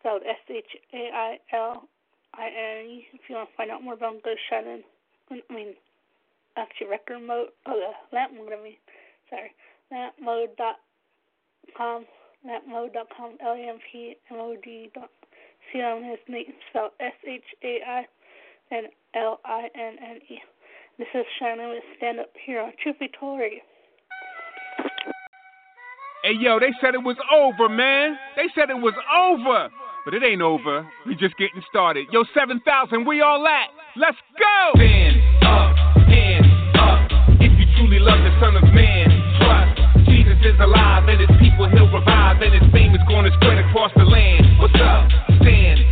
Spelled S H A I L I N. If you want to find out more about to Shai Linne. I mean, actually, record mode. Oh, the lamp mode, I mean. Sorry. Lampmode dot com. Lampmode.com. L A M P M O D dot C O M. His name spelled S H A I N L I N N E. This is Shai Linne with Stand Up here on Truth Be. Hey yo, they said it was over, man. They said it was over. But it ain't over. We just getting started. Yo, 7,000, we all at. Let's go! Stand up, hands up. If you truly love the Son of Man, trust. Jesus is alive and his people he'll revive. And his fame is going to spread across the land. What's up? Stand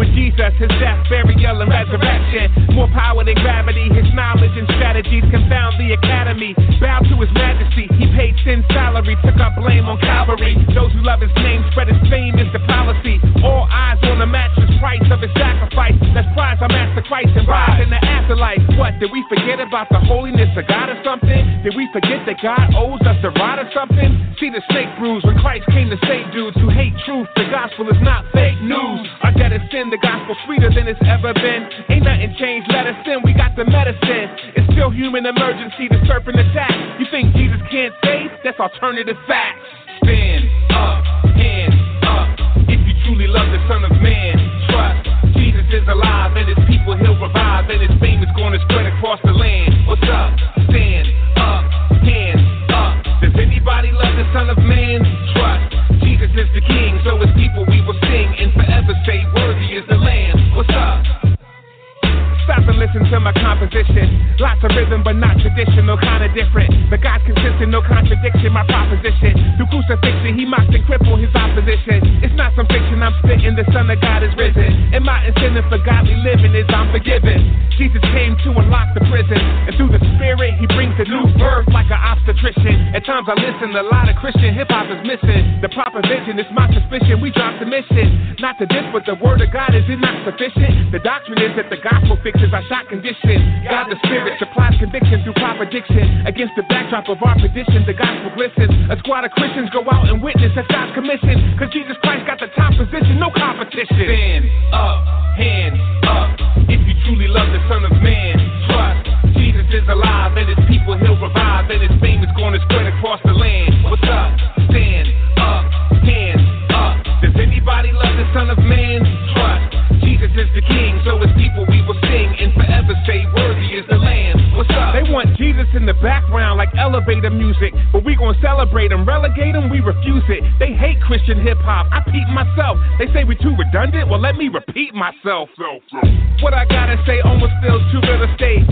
With Jesus, his death, burial, and resurrection. More power than gravity, his knowledge and strategies confound the academy. Bow to his majesty, he paid sin salary, took up blame on Calvary. Those who love his name spread his fame is the policy. All eyes on the matchless price of his sacrifice. Let's prize our master Christ and rise in the afterlife. What, did we forget about the holiness of God or something? Did we forget that God owes us a ride or something? See the snake bruise when Christ came to save dudes who hate truth. The gospel is not fake news. Our debt is sin, the gospel sweeter than it's ever been. Ain't nothing changed, let us in, we got the medicine. It's still human emergency, the serpent attack. You think Jesus can't save? That's alternative facts. Stand up, hands up. If you truly love the Son of Man, trust. Jesus is alive and his people he'll revive. And his fame is going to spread across the land. What's up? Stand up, hands up. Does anybody love the Son of Man? Trust. Jesus is the King, so his people Lots of rhythm, but not traditional, kinda different. But God's consistent, no contradiction, my proposition. Through crucifixion, he mocked and crippled his opposition. It's not some fiction I'm spitting, the Son of God is risen. And my incentive for godly living is I'm forgiven. Jesus came to unlock the prison, and through the Spirit, he brings a new birth like an obstetrician. At times I listen, a lot of Christian hip hop is missing. The proper vision is my suspicion, we drop the mission. Not to this, but the word of God, is it not sufficient? The doctrine is that the gospel fixes our shot condition. God the Spirit supplies conviction through proper diction. Against the backdrop of our tradition, the gospel glistens. A squad of Christians go out and witness that's God's commission. Cause Jesus Christ got the top position, no competition. Stand up, hands up. If you truly love the Son of Man, trust. Jesus is alive and his people he'll revive and his fame is going to spread across the land. What's up? Stand up, hands up. Does anybody love the Son of Man? Trust. Jesus is the King, so his people want Jesus in the background like elevator music, but we gon' celebrate him, relegate him, we refuse it. They hate Christian hip hop. I peep myself. They say we too redundant. Well, let me repeat myself. What I gotta say almost feels too real estate.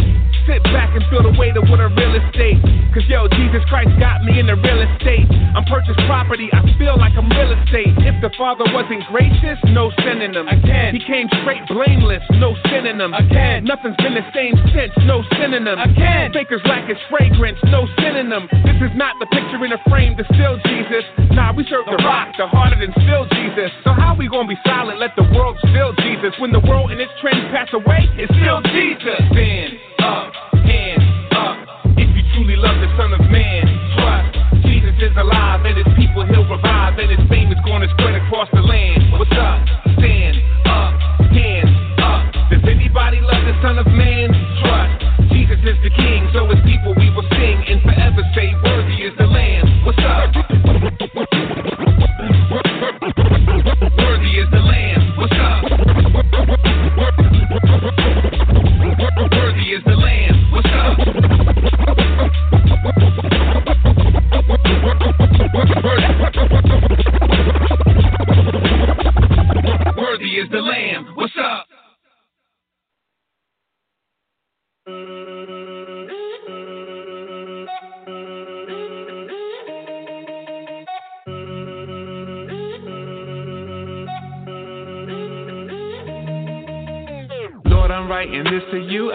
Sit back and feel the weight of what a real estate. Cause yo, Jesus Christ got me in the real estate. I'm purchased property, I feel like I'm real estate. If the Father wasn't gracious, no synonym. Again, he came straight blameless, no synonym. Again, nothing's been the same since, no synonym. Again, fakers lack its fragrance, no synonym. This is not the picture in a frame to still Jesus. Nah, we serve the rock, the harder than still Jesus. So how we gonna be silent? Let the world still Jesus. When the world and its trends pass away, it's still Jesus.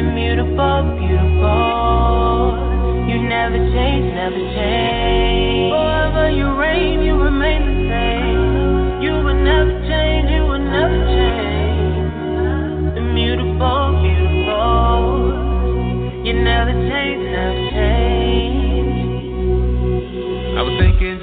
Immutable, beautiful. You never change, never change. Forever you reign, you remain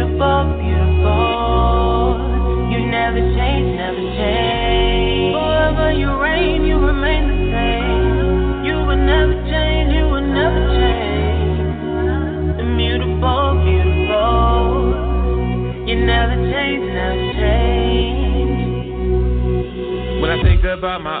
beautiful, beautiful. You never change, never change. Forever you reign, you remain the same. You will never change, you will never change. Beautiful, beautiful. You never change, never change. When I think about my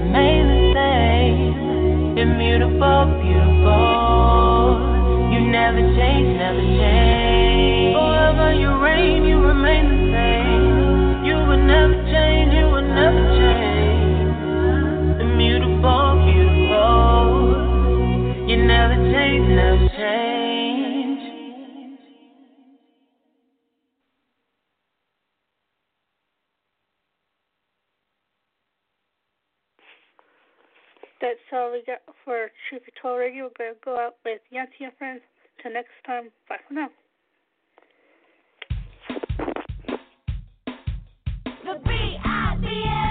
Immutable, beautiful. You never change, never change. Forever you reign, That's all we got for Be Told Radio. We're going to go out with Yancy and Friends. Till next time, bye for now. The B-I-B-L-E.